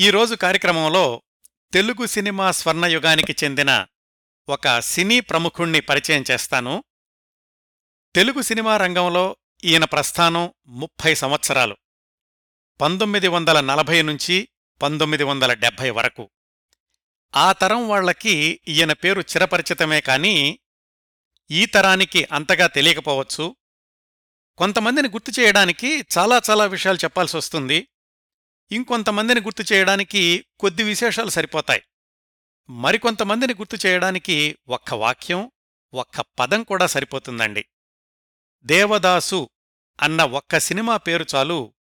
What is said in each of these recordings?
ఈరోజు కార్యక్రమంలో తెలుగు సినిమా స్వర్ణయుగానికి చెందిన ఒక సినీ ప్రముఖుణ్ణి పరిచయం చేస్తాను. తెలుగు సినిమా రంగంలో ఈయన ప్రస్థానం ముప్పై సంవత్సరాలు. పంతొమ్మిది వందల నలభై నుంచి పంతొమ్మిది వందల డెబ్భై వరకు. ఆ తరం వాళ్ళకి ఈయన పేరు చిరపరిచితమే కాని ఈ తరానికి అంతగా తెలియకపోవచ్చు. కొంతమందిని గుర్తు చేయడానికి చాలా చాలా విషయాలు చెప్పాల్సి వస్తుంది. ఇంకొంతమందిని గుర్తు చేయడానికి కొద్ది విశేషాలు సరిపోతాయి. మరికొంతమందిని గుర్తు చేయడానికి ఒక్క వాక్యం ఒక్క పదం కూడా సరిపోతుందండి. దేవదాసు అన్న ఒక్క సినిమా పేరు చాలు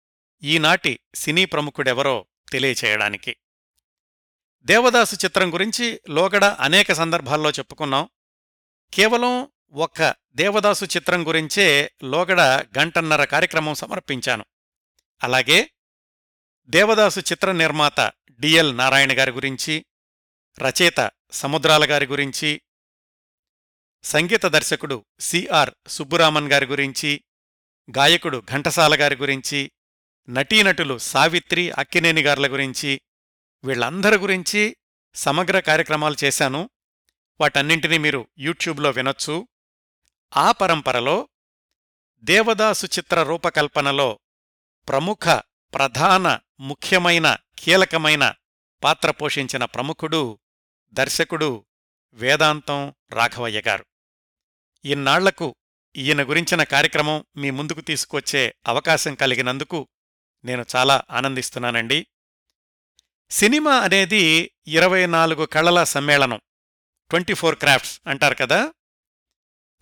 ఈనాటి సినీ ప్రముఖుడెవరో తెలియచేయడానికి. దేవదాసు చిత్రం గురించి లోగడ అనేక సందర్భాల్లో చెప్పుకున్నాం. కేవలం ఒక్క దేవదాసు చిత్రం గురించే లోగడ గంటన్నర కార్యక్రమం సమర్పించాను. అలాగే దేవదాసు చిత్ర నిర్మాత డిఎల్ నారాయణ గారి గురించి రచయిత సముద్రాల గారి గురించి సంగీత దర్శకుడు సిఆర్ సుబ్బురామన్ గారి గురించి గాయకుడు ఘంటసాల గారి గురించి నటీనటులు సావిత్రి అక్కినేని గార్ల గురించి వీళ్ళందరి గురించి సమగ్ర కార్యక్రమాలు చేశాను. వాటన్నింటినీ మీరు యూట్యూబ్లో వినొచ్చు. ఆ పరంపరలో దేవదాసు చిత్ర రూపకల్పనలో ప్రముఖ ప్రధాన ముఖ్యమైన కీలకమైన పాత్ర పోషించిన ప్రముఖుడు దర్శకుడు వేదాంతం రాఘవయ్య గారు. ఇన్నాళ్ళకు ఈయన గురించిన కార్యక్రమం మీ ముందుకు తీసుకొచ్చే అవకాశం కలిగినందుకు నేను చాలా ఆనందిస్తున్నానండి. సినిమా అనేది ఇరవై నాలుగు కళల సమ్మేళనం ట్వంటీ ఫోర్ క్రాఫ్ట్స్ అంటారు కదా?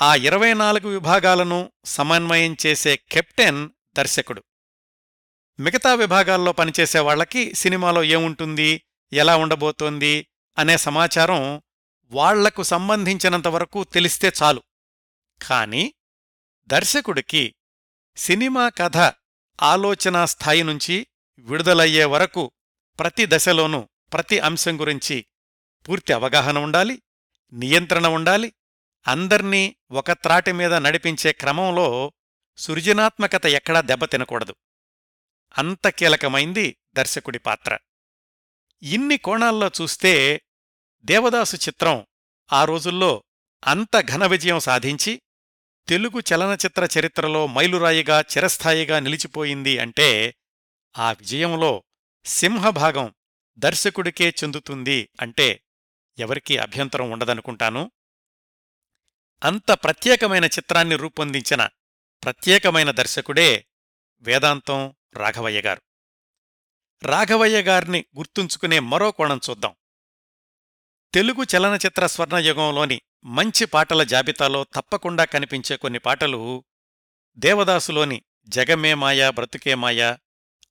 ఆ ఇరవై నాలుగు విభాగాలను సమన్వయం చేసే కెప్టెన్ దర్శకుడు. మిగతా విభాగాల్లో పనిచేసే వాళ్ళకి సినిమాలో ఏముంటుంది ఎలా ఉండబోతోంది అనే సమాచారం వాళ్ళకు సంబంధించినంతవరకు తెలిస్తే చాలు. కాని దర్శకుడికి సినిమా కథ ఆలోచనా స్థాయి నుంచి విడుదలయ్యే వరకు ప్రతి దశలోనూ ప్రతి అంశం గురించి పూర్తి అవగాహన ఉండాలి నియంత్రణ ఉండాలి అందర్నీ ఒక త్రాటి మీద నడిపించే క్రమంలో సృజనాత్మకత ఎక్కడా దెబ్బతినకూడదు అంత కీలకమైంది దర్శకుడి పాత్ర. ఇన్ని కోణాల్లో చూస్తే దేవదాసు చిత్రం ఆ రోజుల్లో అంత ఘన విజయం సాధించి తెలుగు చలనచిత్ర చరిత్రలో మైలురాయిగా చిరస్థాయిగా నిలిచిపోయింది అంటే ఆ విజయంలో సింహభాగం దర్శకుడికే చెందుతుంది అంటే ఎవరికీ అభ్యంతరం ఉండదనుకుంటాను. అంత ప్రత్యేకమైన చిత్రాన్ని రూపొందించిన ప్రత్యేకమైన దర్శకుడే వేదాంతం రాఘవయ్య గారు. రాఘవయ్య గారిని గుర్తుంచుకునే మరో కోణం చూద్దాం. తెలుగు చలనచిత్ర స్వర్ణయుగంలోని మంచి పాటల జాబితాలో తప్పకుండా కనిపించే కొన్ని పాటలు దేవదాసులోని జగమే మాయా బ్రతుకే మాయా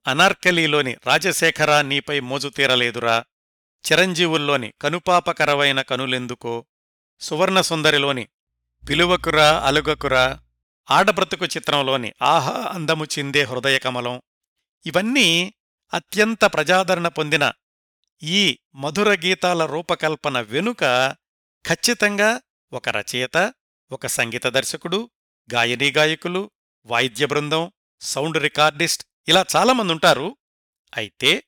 అనార్కలీలోని రాజశేఖర నీపై మోజు తీరలేదురా చిరంజీవుల్లోని కనుపాపకరవైన కనులెందుకో సువర్ణసుందరిలోని పిలువకురా అలుగకురా ఆడబ్రతుకు చిత్రంలోని ఆహా అందము చిందే హృదయకమలం ఇవన్నీ అత్యంత ప్రజాదరణ పొందిన ఈ మధుర గీతాల రూపకల్పన వెనుక ఖచ్చితంగా ఒక రచయిత ఒక సంగీత దర్శకుడు గాయనీ గాయకులు వాయిద్య బృందం సౌండ్ రికార్డిస్ట్ ఇలా చాలామంది ఉంటారు అయితే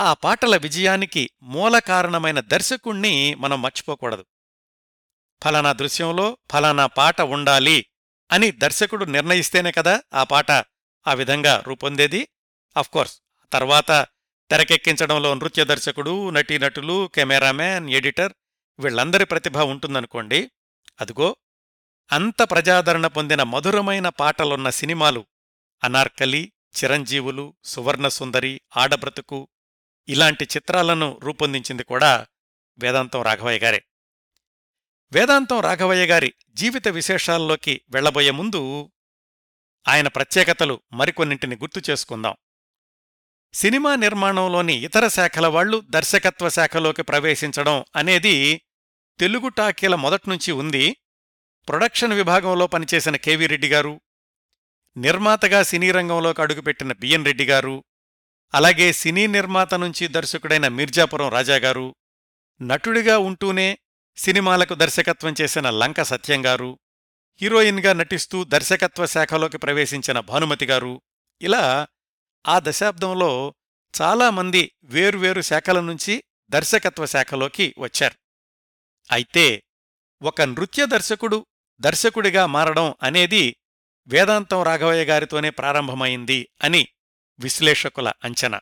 ఆ పాటల విజయానికి మూల కారణమైన దర్శకుణ్ణి మనం మర్చిపోకూడదు. ఫలానా దృశ్యంలో ఫలానా పాట ఉండాలి అని దర్శకుడు నిర్ణయిస్తేనే కదా ఆ పాట ఆ విధంగా రూపొందేది. అఫ్కోర్స్ తర్వాత తెరకెక్కించడంలో నృత్య దర్శకుడు నటీనటులు కెమెరామ్యాన్ ఎడిటర్ వీళ్ళందరి ప్రతిభ ఉంటుందనుకోండి. అదుగో అంత ప్రజాదరణ పొందిన మధురమైన పాటలున్న సినిమాలు అనార్కలి చిరంజీవులు సువర్ణసుందరి ఆడబ్రతుకు ఇలాంటి చిత్రాలను రూపొందించింది కూడా వేదాంతం రాఘవయ్య గారే. వేదాంతం రాఘవయ్య గారి జీవిత విశేషాల్లోకి వెళ్ళబోయే ముందు ఆయన ప్రత్యేకతలు మరికొన్నింటిని గుర్తు చేసుకుందాం. సినిమా నిర్మాణంలోని ఇతర శాఖల వాళ్ళు దర్శకత్వ శాఖలోకి ప్రవేశించడం అనేది తెలుగు టాకీల మొదట్నుంచి ఉంది. ప్రొడక్షన్ విభాగంలో పనిచేసిన కెవి రెడ్డి గారు నిర్మాతగా సినీ రంగంలోకి అడుగుపెట్టిన బిఎన్ రెడ్డి గారు అలాగే సినీ నిర్మాత నుంచి దర్శకుడైన మిర్జాపురం రాజాగారు నటుడిగా ఉంటూనే సినిమాలకు దర్శకత్వం చేసిన లంక సత్యంగారు హీరోయిన్గా నటిస్తూ దర్శకత్వ శాఖలోకి ప్రవేశించిన భానుమతి గారు ఇలా ఆ దశాబ్దంలో చాలామంది వేరువేరు శాఖల నుంచి దర్శకత్వ శాఖలోకి వచ్చారు. అయితే ఒక నృత్య దర్శకుడు దర్శకుడిగా మారడం అనేది వేదాంతం రాఘవయ్య గారితోనే ప్రారంభమైంది అని విశ్లేషకుల అంచనా.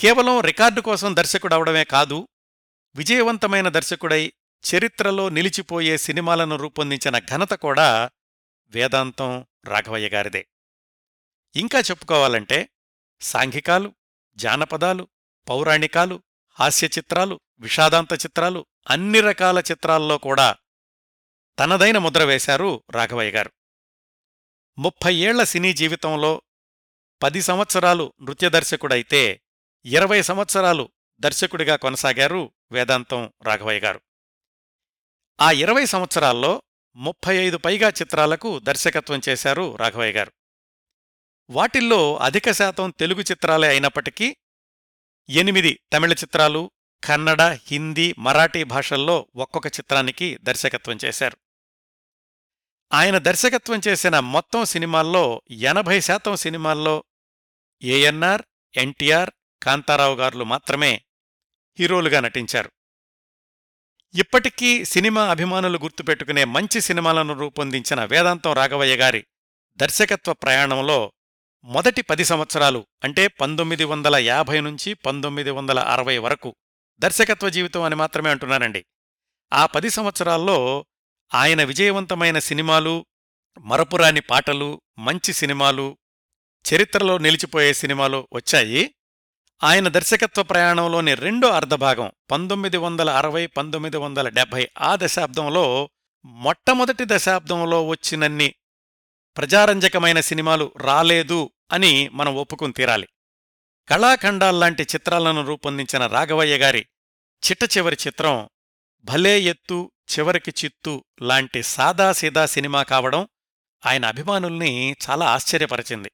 కేవలం రికార్డు కోసం దర్శకుడవడమే కాదు విజయవంతమైన దర్శకుడై చరిత్రలో నిలిచిపోయే సినిమాలను రూపొందించిన ఘనత కూడా వేదాంతం రాఘవయ్య గారిదే. ఇంకా చెప్పుకోవాలంటే సాంఘికాలు జానపదాలు పౌరాణికాలు హాస్య చిత్రాలు విషాదాంత చిత్రాలు అన్ని రకాల చిత్రాల్లో కూడా తనదైన ముద్ర వేశారు రాఘవయ్య గారు. ముప్పై ఏళ్ళ సినీ జీవితంలో పది సంవత్సరాలు నృత్య దర్శకుడైతే ఇరవై సంవత్సరాలు దర్శకుడిగా కొనసాగారు వేదాంతం రాఘవయ్య గారు. ఆ ఇరవై సంవత్సరాల్లో ముప్పై ఐదు పైగా చిత్రాలకు దర్శకత్వం చేశారు రాఘవయ్య గారు. వాటిల్లో అధిక శాతం తెలుగు చిత్రాలే అయినప్పటికీ ఎనిమిది తమిళ చిత్రాలు కన్నడ హిందీ మరాఠీ భాషల్లో ఒక్కొక్క చిత్రానికి దర్శకత్వం చేశారు. ఆయన దర్శకత్వం చేసిన మొత్తం సినిమాల్లో ఎనభై శాతం సినిమాల్లో ఏఎన్ఆర్ ఎన్టీఆర్ కాంతారావు గారులు మాత్రమే హీరోలుగా నటించారు. ఇప్పటికీ సినిమా అభిమానులు గుర్తుపెట్టుకునే మంచి సినిమాలను రూపొందించిన వేదాంతం రాఘవయ్య గారి దర్శకత్వ ప్రయాణంలో మొదటి పది సంవత్సరాలు అంటే పంతొమ్మిది వందల యాభై నుంచి పంతొమ్మిది వందల అరవై వరకు దర్శకత్వ జీవితం అని మాత్రమే అంటున్నానండి ఆ పది సంవత్సరాల్లో ఆయన విజయవంతమైన సినిమాలు మరపురాని పాటలు మంచి సినిమాలు చరిత్రలో నిలిచిపోయే సినిమాలు వచ్చాయి. ఆయన దర్శకత్వ ప్రయాణంలోని రెండో అర్ధభాగం పంతొమ్మిది వందల అరవై పంతొమ్మిది వందల డెబ్భై ఆ దశాబ్దంలో మొట్టమొదటి దశాబ్దంలో వచ్చినన్ని ప్రజారంజకమైన సినిమాలు రాలేదు అని మనం ఒప్పుకుని తీరాలి. కళాఖండాల్లాంటి చిత్రాలను రూపొందించిన రాఘవయ్య గారి చిట్ట చివరి చిత్రం భలే ఎత్తు చివరికి చిత్తు లాంటి సాదాసీదా సినిమా కావడం ఆయన అభిమానుల్ని చాలా ఆశ్చర్యపరిచింది.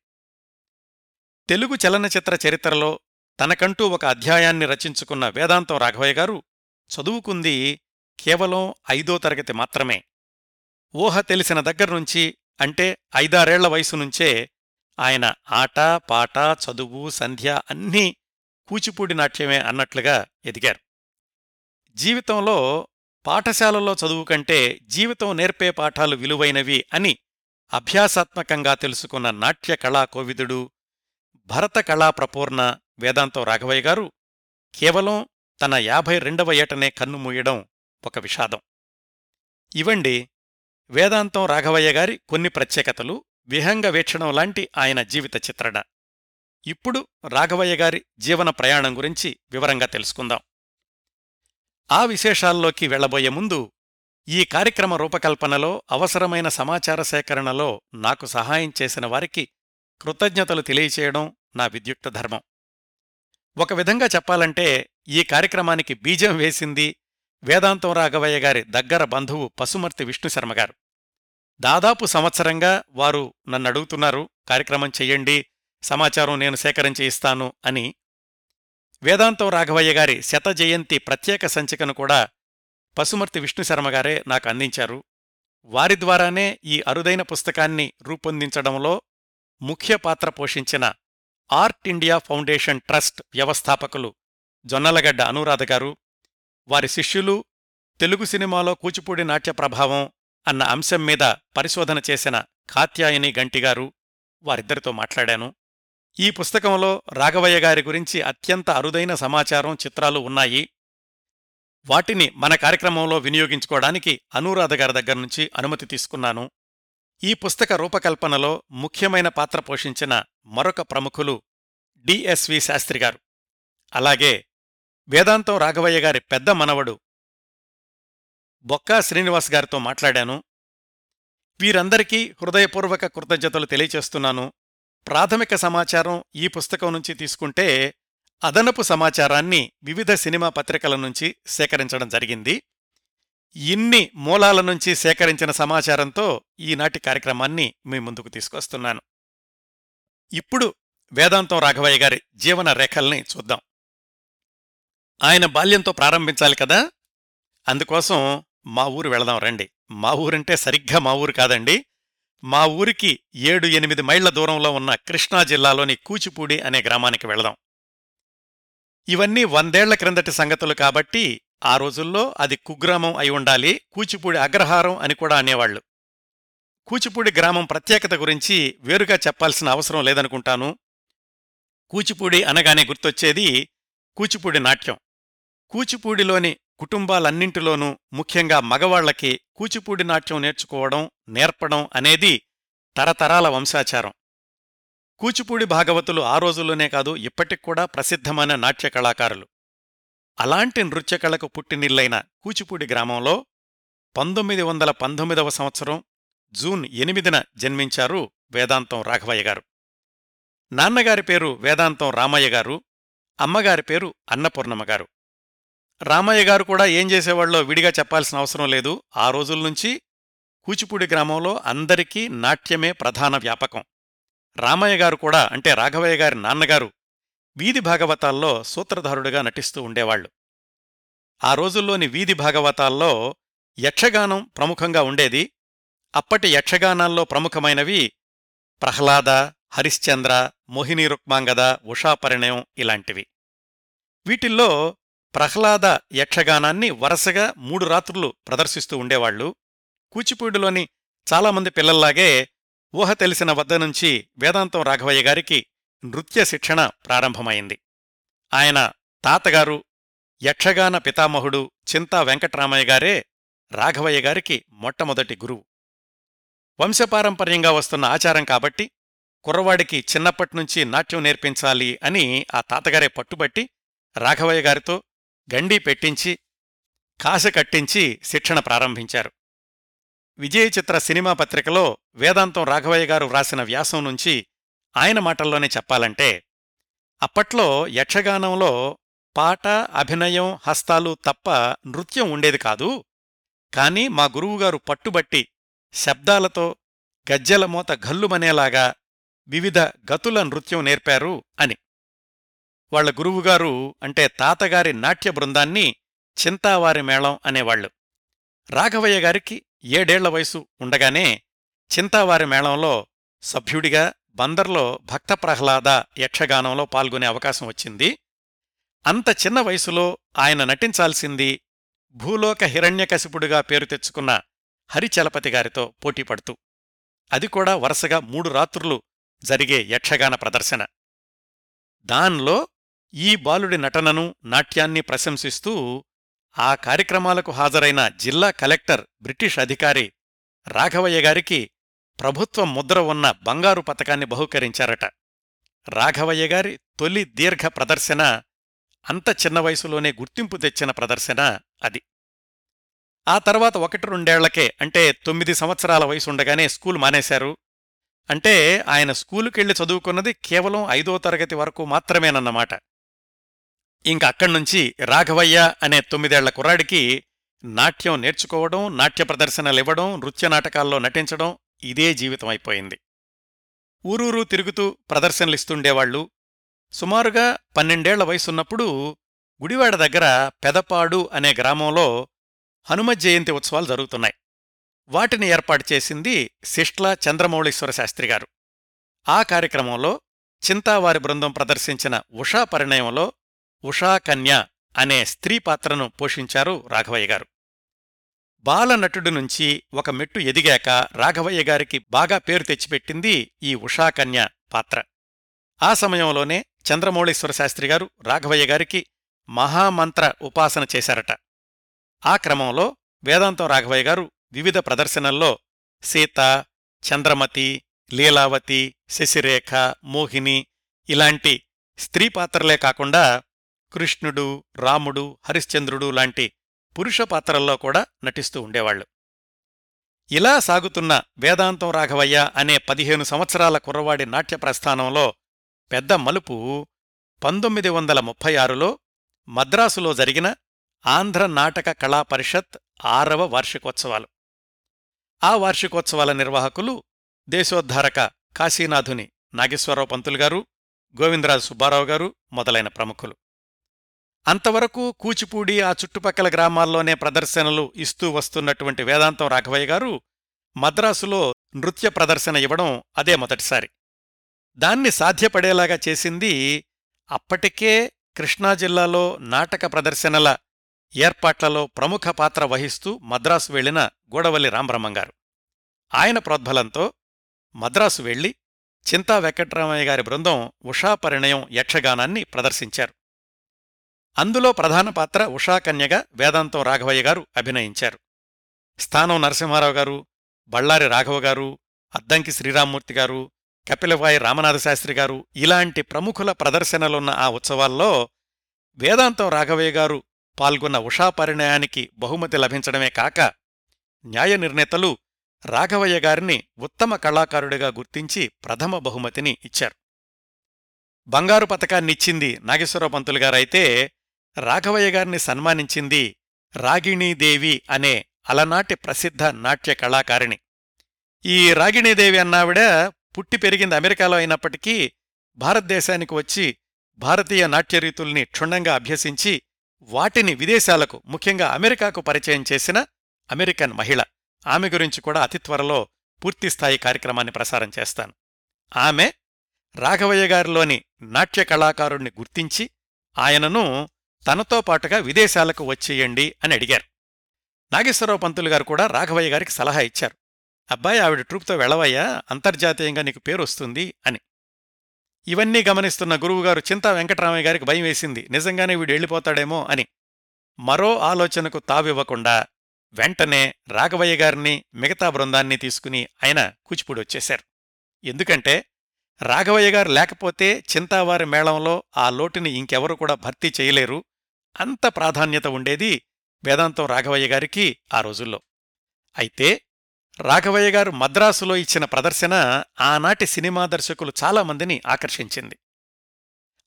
తెలుగు చలనచిత్ర చరిత్రలో తనకంటూ ఒక అధ్యాయాన్ని రచించుకున్న వేదాంతం రాఘవయ్య గారు చదువుకుంది కేవలం ఐదో తరగతి మాత్రమే. ఊహ తెలిసిన దగ్గర్నుంచి అంటే ఐదారేళ్ళ వయసు నుంచే ఆయన ఆట పాట చదువు సంధ్య అన్నీ కూచిపూడి నాట్యమే అన్నట్లుగా ఎదిగారు. జీవితంలో పాఠశాలలో చదువు కంటే జీవితం నేర్పే పాఠాలు విలువైనవి అని అభ్యాసాత్మకంగా తెలుసుకున్న నాట్య కళా కోవిదుడు భరత కళా ప్రపూర్ణ వేదాంతం రాఘవయ్య గారు కేవలం తన యాభై రెండవ ఏటనే కన్నుమూయడం ఒక విషాదం. ఇవండి వేదాంతం రాఘవయ్య గారి కొన్ని ప్రత్యేకతలు విహంగ వీక్షణం లాంటి ఆయన జీవిత చిత్రణ. ఇప్పుడు రాఘవయ్య గారి జీవన ప్రయాణం గురించి వివరంగా తెలుసుకుందాం. ఆ విశేషాల్లోకి వెళ్ళబోయే ముందు ఈ కార్యక్రమ రూపకల్పనలో అవసరమైన సమాచార సేకరణలో నాకు సహాయం చేసిన వారికి కృతజ్ఞతలు తెలియచేయడం నా విద్యుక్త ధర్మం. ఒక విధంగా చెప్పాలంటే ఈ కార్యక్రమానికి బీజం వేసింది వేదాంతం రాఘవయ్య గారి దగ్గర బంధువు పసుమర్తి విష్ణుశర్మగారు దాదాపు సంవత్సరంగా వారు నన్ను అడుగుతున్నారు కార్యక్రమం చెయ్యండి సమాచారం నేను సేకరించి ఇస్తాను అని. వేదాంతం రాఘవయ్య గారి శత జయంతి ప్రత్యేక సంచికను కూడా పసుమర్తి విష్ణుశర్మ గారే నాకు అందించారు. వారి ద్వారానే ఈ అరుదైన పుస్తకాన్ని రూపొందించడంలో ముఖ్య పాత్ర పోషించిన ఆర్ట్ ఇండియా ఫౌండేషన్ ట్రస్ట్ వ్యవస్థాపకులు జొన్నలగడ్డ అనురాధ గారు వారి శిష్యులు తెలుగు సినిమాలో కూచిపూడి నాట్య ప్రభావం అన్న అంశం మీద పరిశోధన చేసిన కాత్యాయని గంటిగారు వారిద్దరితో మాట్లాడాను. ఈ పుస్తకంలో రాఘవయ్య గారి గురించి అత్యంత అరుదైన సమాచారం చిత్రాలు ఉన్నాయి. వాటిని మన కార్యక్రమంలో వినియోగించుకోవడానికి అనురాధ గారి దగ్గర నుంచి అనుమతి తీసుకున్నాను. ఈ పుస్తక రూపకల్పనలో ముఖ్యమైన పాత్ర పోషించిన మరొక ప్రముఖులు డిఎస్వి శాస్త్రిగారు అలాగే వేదాంతం రాఘవయ్య గారి పెద్ద మనవడు బొక్కా శ్రీనివాస్ గారితో మాట్లాడాను. వీరందరికీ హృదయపూర్వక కృతజ్ఞతలు తెలియచేస్తున్నాను. ప్రాథమిక సమాచారం ఈ పుస్తకం నుంచి తీసుకుంటే అదనపు సమాచారాన్ని వివిధ సినిమా పత్రికల నుంచి సేకరించడం జరిగింది. ఇన్ని మూలాల నుంచి సేకరించిన సమాచారంతో ఈనాటి కార్యక్రమాన్ని మీ ముందుకు తీసుకొస్తున్నాను. ఇప్పుడు వేదాంతం రాఘవయ్య గారి జీవన రేఖల్ని చూద్దాం. ఆయన బాల్యంతో ప్రారంభించాలి కదా? అందుకోసం మా ఊరు వెళదాం రండి. మా ఊరంటే సరిగ్గా మా ఊరు కాదండి. మా ఊరికి ఏడు ఎనిమిది మైళ్ళ దూరంలో ఉన్న కృష్ణా జిల్లాలోని కూచిపూడి అనే గ్రామానికి వెళదాం. ఇవన్నీ వందేళ్ళ క్రిందటి సంగతులు కాబట్టి ఆ రోజుల్లో అది కుగ్రామం అయి ఉండాలి కూచిపూడి అగ్రహారం అని కూడా అనేవాళ్ళు కూచిపూడి గ్రామం ప్రత్యేకత గురించి వేరుగా చెప్పాల్సిన అవసరం లేదనుకుంటాను. కూచిపూడి అనగానే గుర్తొచ్చేది కూచిపూడి నాట్యం. కూచిపూడిలోని కుటుంబాలన్నింటిలోనూ ముఖ్యంగా మగవాళ్ళకి కూచిపూడి నాట్యం నేర్చుకోవడం నేర్పడం అనేది తరతరాల వంశాచారం. కూచిపూడి భాగవతులు ఆ రోజుల్లోనే కాదు ఇప్పటిక్కూడా ప్రసిద్ధమైన నాట్య కళాకారులు. అలాంటి నృత్యకళకు పుట్టినిల్లైన కూచిపూడి గ్రామంలో పంతొమ్మిది వందల పంతొమ్మిదవ సంవత్సరం జూన్ ఎనిమిదిన జన్మించారు వేదాంతం రాఘవయ్య గారు నాన్నగారి పేరు వేదాంతం రామయ్య గారు అమ్మగారి పేరు అన్నపూర్ణమ్మ గారు రామయ్య గారు కూడా ఏం చేసేవాళ్ళో విడిగా చెప్పాల్సిన అవసరం లేదు. ఆ రోజుల నుంచి కూచిపూడి గ్రామంలో అందరికీ నాట్యమే ప్రధాన వ్యాపకం. రామయ్య గారు కూడా అంటే రాఘవయ్య గారి నాన్నగారు వీధి భాగవతాల్లో సూత్రధారుడిగా నటిస్తూ ఉండేవాళ్ళు ఆ రోజుల్లోని వీధి భాగవతాల్లో యక్షగానం ప్రముఖంగా ఉండేది. అప్పటి యక్షగానాల్లో ప్రముఖమైనవి ప్రహ్లాద హరిశ్చంద్ర మోహిని రుక్మాంగద ఉషాపరిణయం ఇలాంటివి. వీటిల్లో ప్రహ్లాద యక్షగానాన్ని వరుసగా మూడు రాత్రులు ప్రదర్శిస్తూ ఉండేవాళ్ళు కూచిపూడిలోని చాలామంది పిల్లల్లాగే ఊహ తెలిసిన వద్ద నుంచి వేదాంతం రాఘవయ్య గారికి నృత్య శిక్షణ ప్రారంభమైంది. ఆయన తాతగారు యక్షగాన పితామహుడు చింతా వెంకట్రామయ్య గారే రాఘవయ్య గారికి మొట్టమొదటి గురువు. వంశపారంపర్యంగా వస్తున్న ఆచారం కాబట్టి కుర్రవాడికి చిన్నప్పటినుంచి నాట్యం నేర్పించాలి అని ఆ తాతగారే పట్టుబట్టి రాఘవయ్య గారితో గండి పెట్టించి కాశ కట్టించి శిక్షణ ప్రారంభించారు. విజయ చిత్ర సినిమా పత్రికలో వేదాంతం రాఘవయ్య గారు వ్రాసిన వ్యాసం నుంచి ఆయన మాటల్లోనే చెప్పాలంటే అప్పట్లో యక్షగానంలో పాట అభినయం హస్తాలు తప్ప నృత్యం ఉండేది కాదు. కాని మా గురువుగారు పట్టుబట్టి శబ్దాలతో గజ్జెల మోత గల్లుమనేలాగా వివిధ గతుల నృత్యం నేర్పారు అని. వాళ్ళ గురువుగారు అంటే తాతగారి నాట్య బృందాన్ని చింతావారి మేళం అనేవాళ్ళు రాఘవయ్య గారికి ఏడేళ్ళ వయసు ఉండగానే చింతావారి మేళంలో సభ్యుడిగా బందర్లో భక్త ప్రహ్లాద యక్షగానంలో పాల్గొనే అవకాశం వచ్చింది. అంత చిన్న వయసులో ఆయన నటించాల్సింది భూలోక హిరణ్యకశిపుడుగా పేరు తెచ్చుకున్న హరిచలపతి గారితో పోటీపడుతూ అది కూడా వరుసగా మూడు రాత్రులు జరిగే యక్షగాన ప్రదర్శన. దాన్లో ఈ బాలుడి నటనను నాట్యాన్ని ప్రశంసిస్తూ ఆ కార్యక్రమాలకు హాజరైన జిల్లా కలెక్టర్ బ్రిటిష్ అధికారి రాఘవయ్య గారికి ప్రభుత్వం ముద్ర ఉన్న బంగారు పతకాన్ని బహుకరించారట. రాఘవయ్య గారి తొలి దీర్ఘ ప్రదర్శన అంత చిన్న వయసులోనే గుర్తింపు తెచ్చిన ప్రదర్శన అది. ఆ తర్వాత ఒకటి రెండేళ్ళకే అంటే తొమ్మిది సంవత్సరాల వయసుండగానే స్కూల్ మానేశారు. అంటే ఆయన స్కూలుకెళ్ళి చదువుకున్నది కేవలం ఐదో తరగతి వరకు మాత్రమేనన్నమాట. ఇంక అక్కడ్నుంచి రాఘవయ్య అనే తొమ్మిదేళ్ళ కుర్రాడికి నాట్యం నేర్చుకోవడం నాట్య ప్రదర్శనలివ్వడం నృత్య నాటకాల్లో నటించడం ఇదే జీవితం అయిపోయింది. ఊరూరు తిరుగుతూ ప్రదర్శనలిస్తుండేవాళ్ళు సుమారుగా పన్నెండేళ్ళ వయసున్నప్పుడు గుడివాడ దగ్గర పెదపాడు అనే గ్రామంలో హనుమ జయంతి ఉత్సవాలు జరుగుతున్నాయి. వాటిని ఏర్పాటు చేసింది శిష్ట్ల చంద్రమౌళీశ్వర శాస్త్రిగారు ఆ కార్యక్రమంలో చింతావారి బృందం ప్రదర్శించిన ఉషా పరిణయంలో ఉషాకన్య అనే స్త్రీ పాత్రను పోషించారు రాఘవయ్య గారు. బాలనటుడి నుంచి ఒక మెట్టు ఎదిగాక రాఘవయ్య గారికి బాగా పేరు తెచ్చిపెట్టింది ఈ ఉషాకన్య పాత్ర. ఆ సమయంలోనే చంద్రమౌళీశ్వర శాస్త్రి గారు రాఘవయ్య గారికి మహామంత్ర ఉపాసన చేశారట. ఆ క్రమంలో వేదాంతం రాఘవయ్య గారు వివిధ ప్రదర్శనల్లో సీత చంద్రమతి లీలావతి శశిరేఖ మోహిని ఇలాంటి స్త్రీ పాత్రలే కాకుండా కృష్ణుడు రాముడు హరిశ్చంద్రుడు లాంటి పురుష పాత్రల్లో కూడా నటిస్తూ ఉండేవాళ్ళు ఇలా సాగుతున్న వేదాంతం రాఘవయ్య అనే పదిహేను సంవత్సరాల కుర్రవాడి నాట్య ప్రస్థానంలో పెద్ద మలుపు పంతొమ్మిది వందల ముప్పై ఆరులో మద్రాసులో జరిగిన ఆంధ్ర నాటక కళా పరిషత్ ఆరవ వార్షికోత్సవాలు. ఆ వార్షికోత్సవాల నిర్వాహకులు దేశోద్ధారక కాశీనాథుని నాగేశ్వరరావు పంతులు గారు గోవిందరాజు సుబ్బారావు గారు మొదలైన ప్రముఖులు. అంతవరకు కూచిపూడి ఆ చుట్టుపక్కల గ్రామాల్లోనే ప్రదర్శనలు ఇస్తూ వస్తున్నటువంటి వేదాంతం రాఘవయ్య గారు మద్రాసులో నృత్య ప్రదర్శన ఇవ్వడం అదే మొదటిసారి. దాన్ని సాధ్యపడేలాగా చేసింది అప్పటికే కృష్ణా జిల్లాలో నాటక ప్రదర్శనల ఏర్పాట్లలో ప్రముఖ పాత్ర వహిస్తూ మద్రాసు వెళ్ళిన గూడవల్లి రామబ్రహ్మంగారు ఆయన ప్రోద్బలంతో మద్రాసు వెళ్ళి చింతా వెంకట్రామయ్య గారి బృందం ఉషాపరిణయం యక్షగానాన్ని ప్రదర్శించారు. అందులో ప్రధాన పాత్ర ఉషాకన్యగా వేదాంతం రాఘవయ్య గారు అభినయించారు. స్థానం నరసింహారావు గారు బళ్ళారి రాఘవ గారు అద్దంకి శ్రీరామ్మూర్తి గారు కపిలవాయి రామనాథశాస్త్రి గారు ఇలాంటి ప్రముఖుల ప్రదర్శనలున్న ఆ ఉత్సవాల్లో వేదాంతం రాఘవయ్య గారు పాల్గొన్న ఉషాపరిణయానికి బహుమతి లభించడమే కాక న్యాయ నిర్ణేతలు రాఘవయ్య గారిని ఉత్తమ కళాకారుడిగా గుర్తించి ప్రథమ బహుమతిని ఇచ్చారు. బంగారు పతకాన్నిచ్చింది నాగేశ్వరరావు పంతులు గారైతే రాఘవయ్య గారిని సన్మానించింది రాగిణీదేవి అనే అలనాటి ప్రసిద్ధ నాట్య కళాకారిణి. ఈ రాగిణీదేవి అన్నావిడ పుట్టి పెరిగింది అమెరికాలో అయినప్పటికీ భారతదేశానికి వచ్చి భారతీయ నాట్యరీతుల్ని క్షుణ్ణంగా అభ్యసించి వాటిని విదేశాలకు ముఖ్యంగా అమెరికాకు పరిచయం చేసిన అమెరికన్ మహిళ. ఆమె గురించి కూడా అతి త్వరలో పూర్తిస్థాయి కార్యక్రమాన్ని ప్రసారం చేస్తాను. ఆమె రాఘవయ్య గారిలోని నాట్య కళాకారుణ్ణి గుర్తించి ఆయనను తనతో పాటుగా విదేశాలకు వచ్చేయండి అని అడిగారు. నాగేశ్వరరావు పంతులు గారు కూడా రాఘవయ్య గారికి సలహా ఇచ్చారు. అబ్బాయి ఆవిడ ట్రూప్తో వెళ్ళవయ్యా అంతర్జాతీయంగా నీకు పేరు వస్తుంది అని. ఇవన్నీ గమనిస్తున్న గురువుగారు చింతా వెంకటరామయ్య గారికి భయం వేసింది. నిజంగానే వీడు వెళ్ళిపోతాడేమో అని. మరో ఆలోచనకు తావివ్వకుండా వెంటనే రాఘవయ్య గారిని మిగతా బృందాన్ని తీసుకుని ఆయన కూచిపూడి వచ్చేశారు. ఎందుకంటే రాఘవయ్య గారు లేకపోతే చింతావారి మేళంలో ఆ లోటుని ఇంకెవరు కూడా భర్తీ చేయలేరు. అంత ప్రాధాన్యత ఉండేది వేదాంతం రాఘవయ్య గారికి ఆ రోజుల్లో. అయితే రాఘవయ్య గారు మద్రాసులో ఇచ్చిన ప్రదర్శన ఆనాటి సినిమా దర్శకులు చాలామందిని ఆకర్షించింది.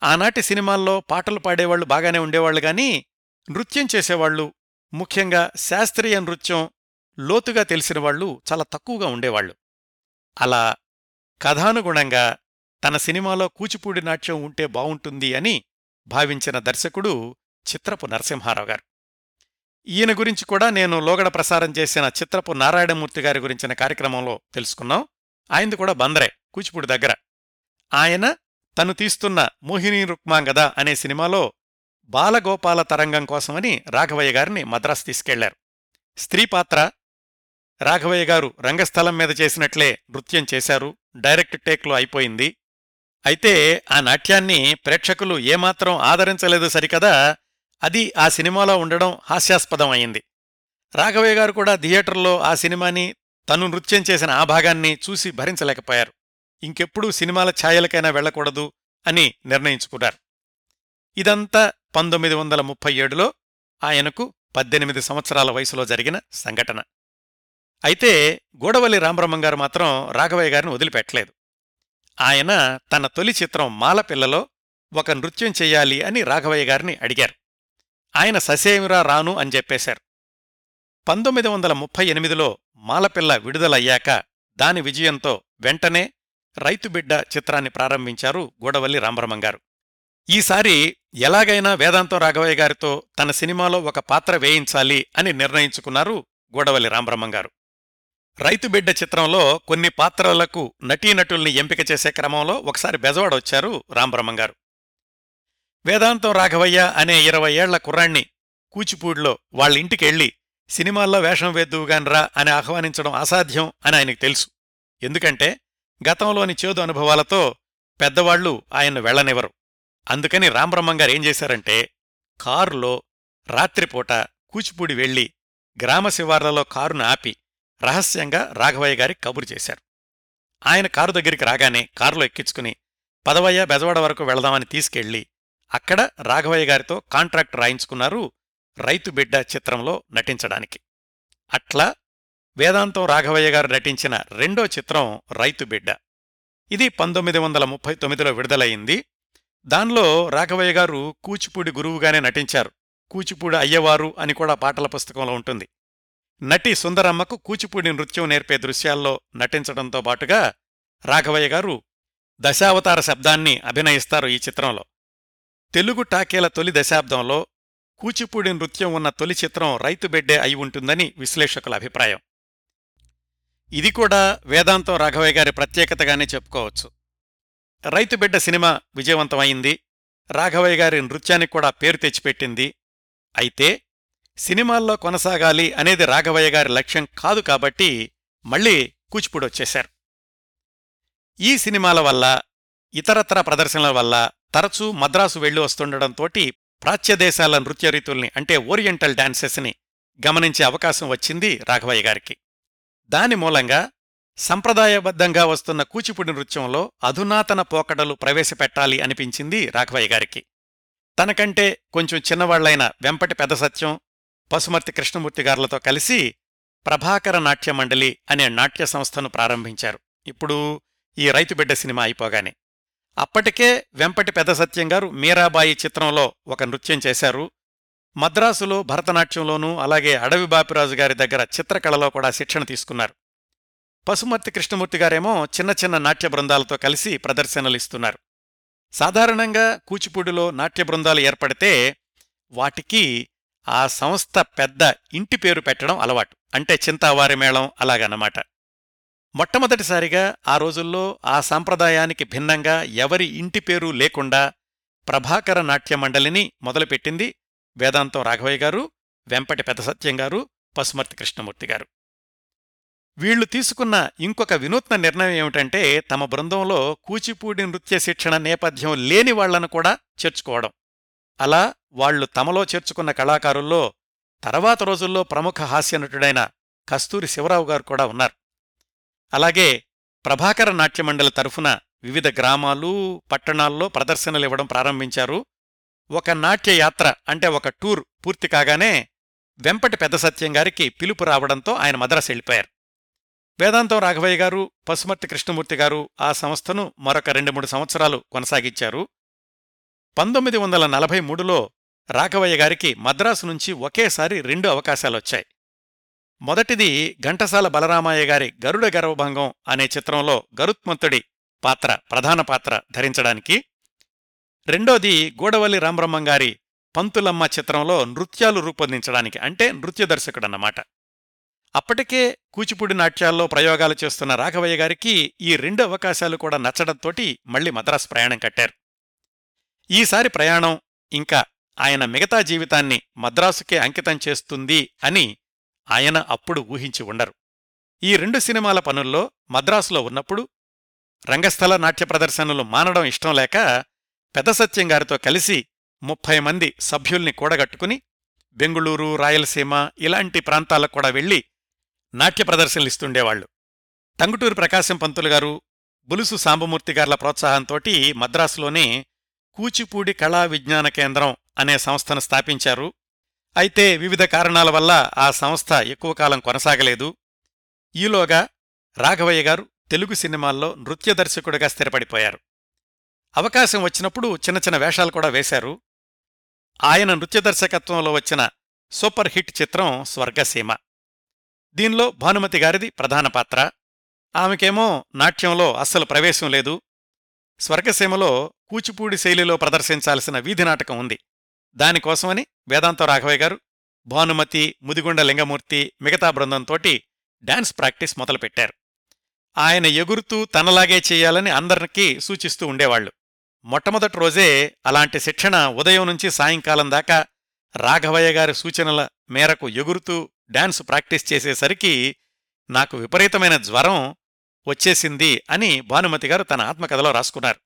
ఆనాటి సినిమాల్లో పాటలు పాడేవాళ్ళు బాగానే ఉండేవాళ్ళు గాని నృత్యం చేసేవాళ్ళు ముఖ్యంగా శాస్త్రీయ నృత్యం లోతుగా తెలిసినవాళ్ళు చాలా తక్కువగా ఉండేవాళ్ళు అలా కథానుగుణంగా తన సినిమాలో కూచిపూడి నాట్యం ఉంటే బావుంటుంది అని భావించిన దర్శకుడు చిత్రపు నరసింహారావు గారు ఈయన గురించి కూడా నేను లోగడ ప్రసారం చేసిన చిత్రపు నారాయణమూర్తి గారి గురించిన కార్యక్రమంలో తెలుసుకున్నాం. ఆయనది కూడా బందరే కూచిపూడి దగ్గర. ఆయన తను తీస్తున్న మోహిని రుక్మాంగద అనే సినిమాలో బాలగోపాల తరంగం కోసమని రాఘవయ్య గారిని మద్రాసు తీసుకెళ్ళారు. స్త్రీ పాత్ర రాఘవయ్య గారు రంగస్థలం మీద చేసినట్లే నృత్యం చేశారు డైరెక్ట్ టేక్లో అయిపోయింది. అయితే ఆ నాట్యాన్ని ప్రేక్షకులు ఏమాత్రం ఆదరించలేదు సరికదా అది ఆ సినిమాలో ఉండడం హాస్యాస్పదం అయింది రాఘవయ్య గారు కూడా థియేటర్లో ఆ సినిమాని తను నృత్యం చేసిన ఆ భాగాన్ని చూసి భరించలేకపోయారు. ఇంకెప్పుడూ సినిమాల ఛాయలకైనా వెళ్ళకూడదు అని నిర్ణయించుకున్నారు. ఇదంతా పంతొమ్మిది వందల ముప్పై ఏడులో ఆయనకు పద్దెనిమిది సంవత్సరాల వయసులో జరిగిన సంఘటన. అయితే గూడవల్లి రామబ్రహ్మం గారు మాత్రం రాఘవయ్య గారిని వదిలిపెట్టలేదు. ఆయన తన తొలి చిత్రం మాలపిల్లలో ఒక నృత్యం చెయ్యాలి అని రాఘవయ్య గారిని అడిగారు. ఆయన ససేమిరా రాను అని చెప్పేశారు. పంతొమ్మిది వందల ముప్పై ఎనిమిదిలో మాలపిల్ల విడుదలయ్యాక దాని విజయంతో వెంటనే రైతుబిడ్డ చిత్రాన్ని ప్రారంభించారు గూడవల్లి రామబ్రహ్మం గారు. ఈసారి ఎలాగైనా వేదాంతం రాఘవయ్య గారితో తన సినిమాలో ఒక పాత్ర వేయించాలి అని నిర్ణయించుకున్నారు గూడవల్లి రామబ్రహ్మం గారు. రైతుబిడ్డ చిత్రంలో కొన్ని పాత్రలకు నటీనటుల్ని ఎంపిక చేసే క్రమంలో ఒకసారి బెజవాడ వచ్చారు గారు. వేదాంతం రాఘవయ్య అనే ఇరవై ఏళ్ళ కుర్రాణ్ణి కూచిపూడిలో వాళ్ళింటికెళ్ళి సినిమాల్లో వేషం వేద్దువుగాన్రా అని ఆహ్వానించడం అసాధ్యం అని ఆయనకు తెలుసు. ఎందుకంటే గతంలోని చేదు అనుభవాలతో పెద్దవాళ్ళు ఆయన్ను వెళ్ళనివ్వరు అందుకని రామబ్రహ్మంగారు ఏం చేశారంటే కారులో రాత్రిపూట కూచిపూడి వెళ్ళి గ్రామ శివార్లలో కారును ఆపి రహస్యంగా రాఘవయ్య గారికి కబురు చేశారు. ఆయన కారు దగ్గరికి రాగానే కారులో ఎక్కించుకుని పదవయ్య బెజవాడ వరకు వెళదామని తీసుకెళ్ళి అక్కడ రాఘవయ్య గారితో కాంట్రాక్ట్ రాయించుకున్నారు రైతు బిడ్డ చిత్రంలో నటించడానికి. అట్లా వేదాంతం రాఘవయ్య గారు నటించిన రెండో చిత్రం రైతు బిడ్డ. ఇది పంతొమ్మిది వందల ముప్పై తొమ్మిదిలో విడుదలయింది దానిలో రాఘవయ్య గారు కూచిపూడి గురువుగానే నటించారు. కూచిపూడి అయ్యవారు అని కూడా పాటల పుస్తకంలో ఉంటుంది. నటి సుందరమ్మకు కూచిపూడి నృత్యం నేర్పే దృశ్యాల్లో నటించడంతో పాటుగా రాఘవయ్య గారు దశావతార శబ్దాన్ని అభినయిస్తారు ఈ చిత్రంలో. తెలుగు టాకేల తొలి దశాబ్దంలో కూచిపూడి నృత్యం ఉన్న తొలి చిత్రం రైతు బిడ్డే అయి ఉంటుందని విశ్లేషకుల అభిప్రాయం. ఇది కూడా వేదాంతం రాఘవయ్య గారి ప్రత్యేకతగానే చెప్పుకోవచ్చు. రైతు బిడ్డ సినిమా విజయవంతమైంది రాఘవయ్య గారి నృత్యానికి కూడా పేరు తెచ్చిపెట్టింది. అయితే సినిమాల్లో కొనసాగాలి అనేది రాఘవయ్య గారి లక్ష్యం కాదు కాబట్టి మళ్ళీ కూచిపూడి వచ్చేశారు. ఈ సినిమాల వల్ల ఇతరత్ర ప్రదర్శనల వల్ల తరచూ మద్రాసు వెళ్ళి వస్తుండటంతోటి ప్రాచ్యదేశాల నృత్యరీతుల్ని అంటే ఓరియంటల్ డాన్సెస్ని గమనించే అవకాశం వచ్చింది రాఘవయ్య గారికి. దాని మూలంగా సంప్రదాయబద్ధంగా వస్తున్న కూచిపూడి నృత్యంలో అధునాతన పోకడలు ప్రవేశపెట్టాలి అనిపించింది రాఘవయ్య గారికి. తనకంటే కొంచెం చిన్నవాళ్ళైన వెంపటి పెద్ద సత్యం పసుమర్తి కృష్ణమూర్తి గారులతో కలిసి ప్రభాకర నాట్య మండలి అనే నాట్య సంస్థను ప్రారంభించారు. ఇప్పుడు ఈ రైతుబిడ్డ సినిమా అయిపోగానే. అప్పటికే వెంపటి పెద్ద సత్యం గారు మీరాబాయి చిత్రంలో ఒక నృత్యం చేశారు. మద్రాసులో భరతనాట్యంలోనూ అలాగే అడవి బాపిరాజు గారి దగ్గర చిత్రకళలో కూడా శిక్షణ తీసుకున్నారు. పశుమర్తి కృష్ణమూర్తి గారేమో చిన్న చిన్న నాట్య బృందాలతో కలిసి ప్రదర్శనలు ఇస్తున్నారు. సాధారణంగా కూచిపూడిలో నాట్య బృందాలు ఏర్పడితే వాటికి ఆ సంస్థ పెద్ద ఇంటి పేరు పెట్టడం అలవాటు. అంటే చింతావారి మేళం అలాగన్నమాట. మొట్టమొదటిసారిగా ఆ రోజుల్లో ఆ సాంప్రదాయానికి భిన్నంగా ఎవరి ఇంటి పేరు లేకుండా ప్రభాకర నాట్య మండలిని మొదలుపెట్టింది వేదాంతం రాఘవయ్య గారు వెంపటి పెదసత్యం గారు పసుమర్తి కృష్ణమూర్తి గారు. వీళ్ళు తీసుకున్న ఇంకొక వినూత్న నిర్ణయం ఏమిటంటే తమ బృందంలో కూచిపూడి నృత్య శిక్షణ నేపథ్యం లేని వాళ్ళను కూడా చేర్చుకోవడం. అలా వాళ్ళు తమలో చేర్చుకున్న కళాకారుల్లో తర్వాత రోజుల్లో ప్రముఖ హాస్యనటుడైన కస్తూరి శివరావు గారు కూడా ఉన్నారు. అలాగే ప్రభాకర నాట్యమండలి తరఫున వివిధ గ్రామాలు పట్టణాల్లో ప్రదర్శనలివ్వడం ప్రారంభించారు. ఒక నాట్య యాత్ర అంటే ఒక టూర్ పూర్తి కాగానే వెంపటి పెద్ద సత్యం గారికి పిలుపు రావడంతో ఆయన మద్రాసు వెళ్ళిపోయారు. వేదాంతం రాఘవయ్య గారు పశుమర్తి కృష్ణమూర్తి గారు ఆ సంస్థను మరొక రెండు మూడు సంవత్సరాలు కొనసాగించారు. పంతొమ్మిది వందల నలభై మూడులో రాఘవయ్య గారికి మద్రాసు నుంచి ఒకేసారి రెండు అవకాశాలొచ్చాయి. మొదటిది ఘంటసాల బలరామయ్య గారి గరుడ గర్వభంగం అనే చిత్రంలో గరుత్మంతుడి పాత్ర ప్రధాన పాత్ర ధరించడానికి. రెండోది గూడవల్లి రామబ్రహ్మం గారి పంతులమ్మ చిత్రంలో నృత్యాలు రూపొందించడానికి అంటే నృత్య దర్శకుడన్నమాట. అప్పటికే కూచిపూడి నాట్యాల్లో ప్రయోగాలు చేస్తున్న రాఘవయ్య గారికి ఈ రెండు అవకాశాలు కూడా నచ్చడంతోటి మళ్ళీ మద్రాసు ప్రయాణం కట్టారు. ఈసారి ప్రయాణం ఇంకా ఆయన మిగతా జీవితాన్ని మద్రాసుకే అంకితం చేస్తుంది అని ఆయన అప్పుడు ఊహించి ఉండరు. ఈ రెండు సినిమాల పనుల్లో మద్రాసులో ఉన్నప్పుడు రంగస్థల నాట్య ప్రదర్శనలు మానడం ఇష్టం లేక పెద్ద సత్యం గారితో కలిసి ముప్పై మంది సభ్యుల్ని కూడగట్టుకుని బెంగుళూరు రాయలసీమ ఇలాంటి ప్రాంతాలకు కూడా వెళ్ళి నాట్య ప్రదర్శనలిస్తుండేవాళ్ళు టంగుటూరు ప్రకాశం పంతులు గారు బులుసు సాంబమూర్తి గార్ల ప్రోత్సాహంతోటి మద్రాసులోనే కూచిపూడి కళా విజ్ఞాన కేంద్రం అనే సంస్థను స్థాపించారు. అయితే వివిధ కారణాల వల్ల ఆ సంస్థ ఎక్కువ కాలం కొనసాగలేదు. ఈలోగా రాఘవయ్య గారు తెలుగు సినిమాల్లో నృత్య దర్శకుడిగా స్థిరపడిపోయారు. అవకాశం వచ్చినప్పుడు చిన్న చిన్న వేషాలు కూడా వేశారు. ఆయన నృత్య దర్శకత్వంలో వచ్చిన సూపర్ హిట్ చిత్రం స్వర్గసీమ. దీనిలో భానుమతి గారిది ప్రధాన పాత్ర. ఆమెకేమో నాట్యంలో అస్సలు ప్రవేశం లేదు. స్వర్గసీమలో కూచిపూడి శైలిలో ప్రదర్శించాల్సిన వీధి నాటకం ఉంది. దానికోసమని వేదాంత రాఘవయ్య గారు భానుమతి ముదిగుండ లింగమూర్తి మిగతా బృందంతోటి డాన్స్ ప్రాక్టీస్ మొదలుపెట్టారు. ఆయన ఎగురుతూ తనలాగే చెయ్యాలని అందరికీ సూచిస్తూ ఉండేవాళ్ళు మొట్టమొదటి రోజే అలాంటి శిక్షణ ఉదయం నుంచి సాయంకాలం దాకా రాఘవయ్య గారి సూచనల మేరకు ఎగురుతూ డాన్స్ ప్రాక్టీస్ చేసేసరికి నాకు విపరీతమైన జ్వరం వచ్చేసింది అని భానుమతి గారు తన ఆత్మకథలో రాసుకున్నారు.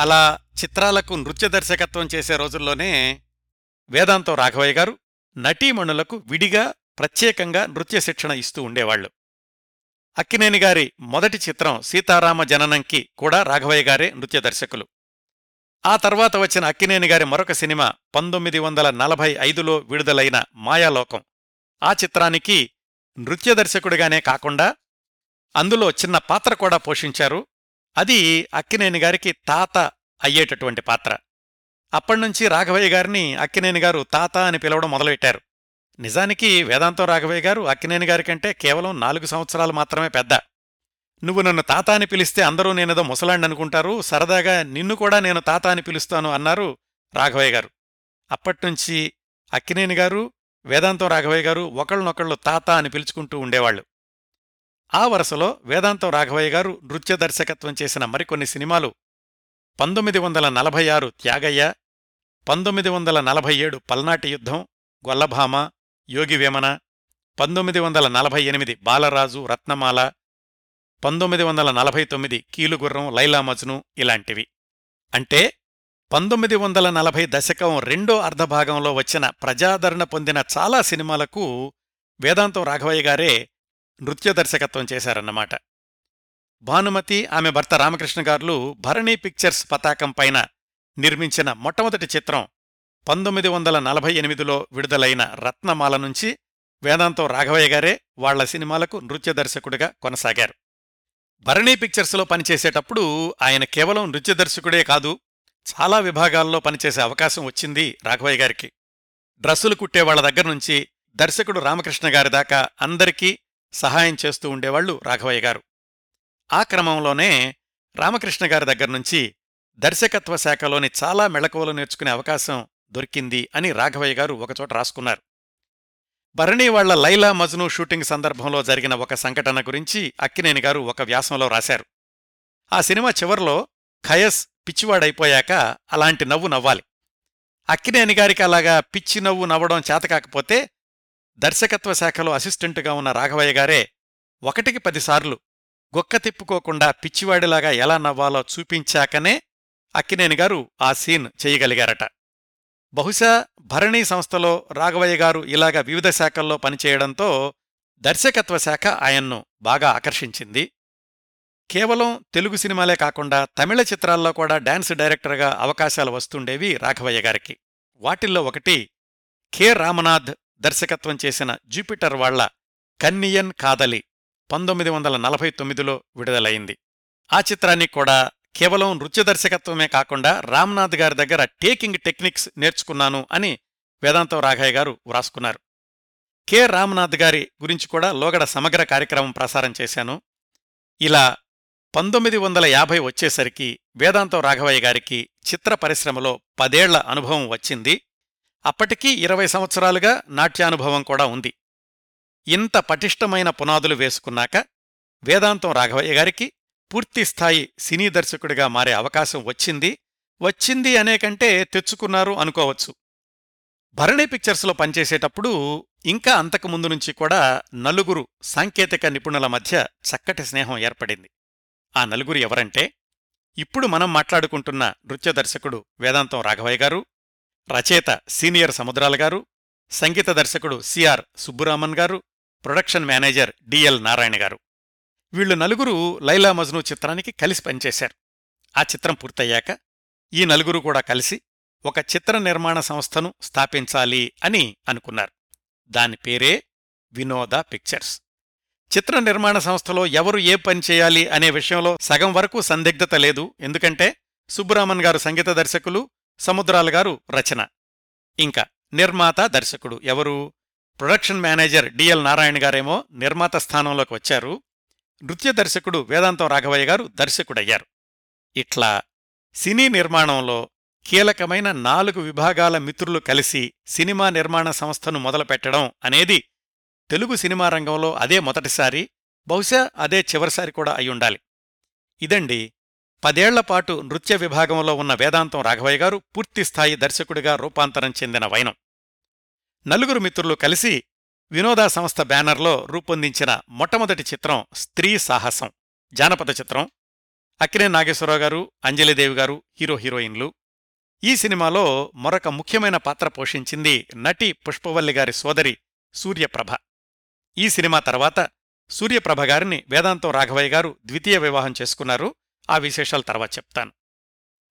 అలా చిత్రాలకు నృత్య దర్శకత్వం చేసే రోజుల్లోనే వేదాంతం రాఘవయ్య గారు నటీమణులకు విడిగా ప్రత్యేకంగా నృత్య శిక్షణ ఇస్తూ ఉండేవాళ్ళు అక్కినేని గారి మొదటి చిత్రం సీతారామ జననంకి కూడా రాఘవయ్య గారే నృత్య దర్శకులు ఆ తర్వాత వచ్చిన అక్కినేని గారి మరొక సినిమా పంతొమ్మిది వందల నలభై ఐదులో విడుదలైన మాయాలోకం. ఆ చిత్రానికి నృత్య దర్శకుడిగానే కాకుండా అందులో చిన్న పాత్ర కూడా పోషించారు. అది అక్కినేని గారికి తాత అయ్యేటటువంటి పాత్ర. అప్పటినుంచి రాఘవయ్య గారిని అక్కినేని గారు తాత అని పిలవడం మొదలుపెట్టారు. నిజానికి వేదాంతం రాఘవయ్య గారు అక్కినేని గారి కంటే కేవలం నాలుగు సంవత్సరాలు మాత్రమే పెద్ద. నువ్వు నన్ను తాత అని పిలిస్తే అందరూ నేనేదో ముసలాండనుకుంటారు సరదాగా నిన్ను కూడా నేను తాత అని పిలుస్తాను అన్నారు రాఘవయ్య గారు. అప్పట్నుంచి అక్కినేని గారు వేదాంతం రాఘవయ్య గారు ఒకళ్ళనొకళ్ళు తాత అని పిలుచుకుంటూ ఉండేవాళ్ళు ఆ వరుసలో వేదాంతం రాఘవయ్య గారు నృత్య దర్శకత్వం చేసిన మరికొన్ని సినిమాలు పంతొమ్మిది వందల నలభై ఆరు త్యాగయ్య పంతొమ్మిది వందల నలభై ఏడు పల్నాటి యుద్ధం గొల్లభామ యోగివేమన పంతొమ్మిది వందల నలభై ఎనిమిది బాలరాజు రత్నమాల పంతొమ్మిది వందల నలభై తొమ్మిది కీలుగుర్రం లైలా మజ్ను ఇలాంటివి. అంటే పంతొమ్మిది వందల నలభై దశకం రెండో అర్ధభాగంలో వచ్చిన ప్రజాదరణ పొందిన చాలా సినిమాలకు వేదాంతం రాఘవయ్య గారే నృత్య దర్శకత్వం చేశారన్నమాట. భానుమతి ఆమె భర్త రామకృష్ణ గారులు భరణీ పిక్చర్స్ పతాకం పైన నిర్మించిన మొట్టమొదటి చిత్రం పంతొమ్మిది వందల నలభై ఎనిమిదిలో విడుదలైన రత్నమాల నుంచి వేదాంతం రాఘవయ్య గారే వాళ్ళ సినిమాలకు నృత్య దర్శకుడిగా కొనసాగారు. భరణీ పిక్చర్స్లో పనిచేసేటప్పుడు ఆయన కేవలం నృత్య దర్శకుడే కాదు చాలా విభాగాల్లో పనిచేసే అవకాశం వచ్చింది రాఘవయ్య గారికి. డ్రస్సులు కుట్టేవాళ్ళ దగ్గర నుంచి దర్శకుడు రామకృష్ణ గారి దాకా అందరికీ సహాయం చేస్తూ ఉండేవాళ్ళు రాఘవయ్య గారు. ఆ క్రమంలోనే రామకృష్ణ గారి దగ్గర్నుంచి దర్శకత్వ శాఖలోని చాలా మెళకువలు నేర్చుకునే అవకాశం దొరికింది అని రాఘవయ్య గారు ఒకచోట రాసుకున్నారు. భరణి వాళ్ళ లైలా మజ్ను షూటింగ్ సందర్భంలో జరిగిన ఒక సంఘటన గురించి అక్కినేని గారు ఒక వ్యాసంలో రాశారు. ఆ సినిమా చివర్లో ఖయస్ పిచ్చివాడైపోయాక అలాంటి నవ్వు నవ్వాలి. అక్కినేని గారికి అలాగా పిచ్చి నవ్వు నవ్వడం చేతకాకపోతే దర్శకత్వ శాఖలో అసిస్టెంటుగా ఉన్న రాఘవయ్య గారే ఒకటికి పదిసార్లు గొక్క తిప్పుకోకుండా పిచ్చివాడిలాగా ఎలా నవ్వాలో చూపించాకనే అక్కినేని గారు ఆ సీన్ చేయగలిగారట. బహుశా భరణీ సంస్థలో రాఘవయ్య గారు ఇలాగ వివిధ శాఖల్లో పనిచేయడంతో దర్శకత్వ శాఖ ఆయన్ను బాగా ఆకర్షించింది. కేవలం తెలుగు సినిమాలే కాకుండా తమిళ చిత్రాల్లో కూడా డాన్స్ డైరెక్టర్గా అవకాశాలు వస్తుండేవి రాఘవయ్య గారికి. వాటిల్లో ఒకటి కె. రామనాథ్ దర్శకత్వం చేసిన జూపిటర్ వాళ్ళ కన్నియన్ కాదలి. పంతొమ్మిది వందల నలభై తొమ్మిదిలో విడుదలైంది. ఆ చిత్రాన్ని కూడా కేవలం నృత్య దర్శకత్వమే కాకుండా రామ్నాథ్ గారి దగ్గర టేకింగ్ టెక్నిక్స్ నేర్చుకున్నాను అని వేదాంతం రాఘయ్య గారు వ్రాసుకున్నారు. కె. రామ్నాథ్ గారి గురించి కూడా లోగడ సమగ్ర కార్యక్రమం ప్రసారం చేశాను. ఇలా పంతొమ్మిది వందల యాభై వచ్చేసరికి వేదాంతం రాఘవయ్య గారికి చిత్ర పరిశ్రమలో పదేళ్ళ అనుభవం వచ్చింది. అప్పటికీ ఇరవై సంవత్సరాలుగా నాట్యానుభవం కూడా ఉంది. ఇంత పటిష్టమైన పునాదులు వేసుకున్నాక వేదాంతం రాఘవయ్య గారికి పూర్తిస్థాయి సినీ దర్శకుడిగా మారే అవకాశం వచ్చింది. వచ్చింది అనేకంటే తెచ్చుకున్నారు అనుకోవచ్చు. భరణి పిక్చర్స్లో పనిచేసేటప్పుడు ఇంకా అంతకుముందు నుంచి కూడా నలుగురు సాంకేతిక నిపుణుల మధ్య చక్కటి స్నేహం ఏర్పడింది. ఆ నలుగురు ఎవరంటే ఇప్పుడు మనం మాట్లాడుకుంటున్న నృత్య దర్శకుడు వేదాంతం రాఘవయ్య గారు రచయిత సీనియర్ సముద్రాల గారు సంగీత దర్శకుడు సిఆర్ సుబ్బురామన్ గారు ప్రొడక్షన్ మేనేజర్ డిఎల్ నారాయణ గారు. వీళ్ళు నలుగురు లైలా మజ్ను చిత్రానికి కలిసి పనిచేశారు. ఆ చిత్రం పూర్తయ్యాక ఈ నలుగురు కూడా కలిసి ఒక చిత్ర నిర్మాణ సంస్థను స్థాపించాలి అని అనుకున్నారు. దాని పేరే వినోద పిక్చర్స్. చిత్ర నిర్మాణ సంస్థలో ఎవరు ఏ పని చేయాలి అనే విషయంలో సగం వరకు సందిగ్ధత లేదు. ఎందుకంటే సుబ్బరామన్ గారు సంగీత దర్శకులు సముద్రాల గారు రచన. ఇంకా నిర్మాత దర్శకుడు ఎవరు? ప్రొడక్షన్ మేనేజర్ డిఎల్ నారాయణ గారేమో నిర్మాత స్థానంలోకి వచ్చారు. నృత్య దర్శకుడు వేదాంతం రాఘవయ్య గారు దర్శకుడయ్యారు. ఇట్లా సినీ నిర్మాణంలో కీలకమైన నాలుగు విభాగాల మిత్రులు కలిసి సినిమా నిర్మాణ సంస్థను మొదలుపెట్టడం అనేది తెలుగు సినిమా రంగంలో అదే మొదటిసారి బహుశా అదే చివరిసారి కూడా అయ్యుండాలి ఇదండి పదేళ్ళపాటు నృత్య విభాగంలో ఉన్న వేదాంతం రాఘవయ్య గారు పూర్తిస్థాయి దర్శకుడిగా రూపాంతరం చెందిన వైనం. నలుగురు మిత్రులు కలిసి వినోదా సంస్థ బ్యానర్లో రూపొందించిన మొట్టమొదటి చిత్రం స్త్రీ సాహసం. జానపద చిత్రం. అక్కినే నాగేశ్వరరావు గారు అంజలిదేవి గారు హీరో హీరోయిన్లు. ఈ సినిమాలో మరొక ముఖ్యమైన పాత్ర పోషించింది నటి పుష్పవల్లి గారి సోదరి సూర్యప్రభ. ఈ సినిమా తర్వాత సూర్యప్రభ గారిని వేదాంతం రాఘవయ్య గారు ద్వితీయ వివాహం చేసుకున్నారు. ఆ విశేషాలు తర్వాత చెప్తాను.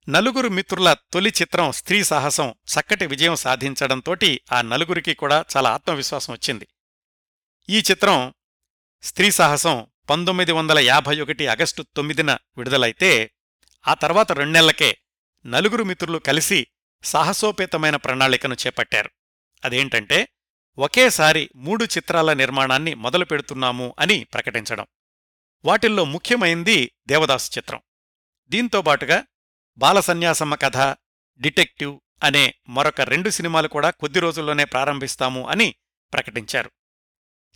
నలుగురు మిత్రుల తొలి చిత్రం స్త్రీ సాహసం చక్కటి విజయం సాధించడంతోటి ఆ నలుగురికి కూడా చాలా ఆత్మవిశ్వాసం వచ్చింది. ఈ చిత్రం స్త్రీ సాహసం పంతొమ్మిది వందల యాభై ఒకటి ఆగస్టు తొమ్మిదిన విడుదలైతే ఆ తర్వాత రెండేళ్ళకే నలుగురు మిత్రులు కలిసి సాహసోపేతమైన ప్రణాళికను చేపట్టారు. అదేంటంటే ఒకేసారి మూడు చిత్రాల నిర్మాణాన్ని మొదలు పెడుతున్నాము అని ప్రకటించడం. వాటిల్లో ముఖ్యమైంది దేవదాసు చిత్రం. దీంతోబాటుగా బాలసన్యాసమ్మ కథ డిటెక్టివ్ అనే మరొక రెండు సినిమాలు కూడా కొద్ది రోజుల్లోనే ప్రారంభిస్తాము అని ప్రకటించారు.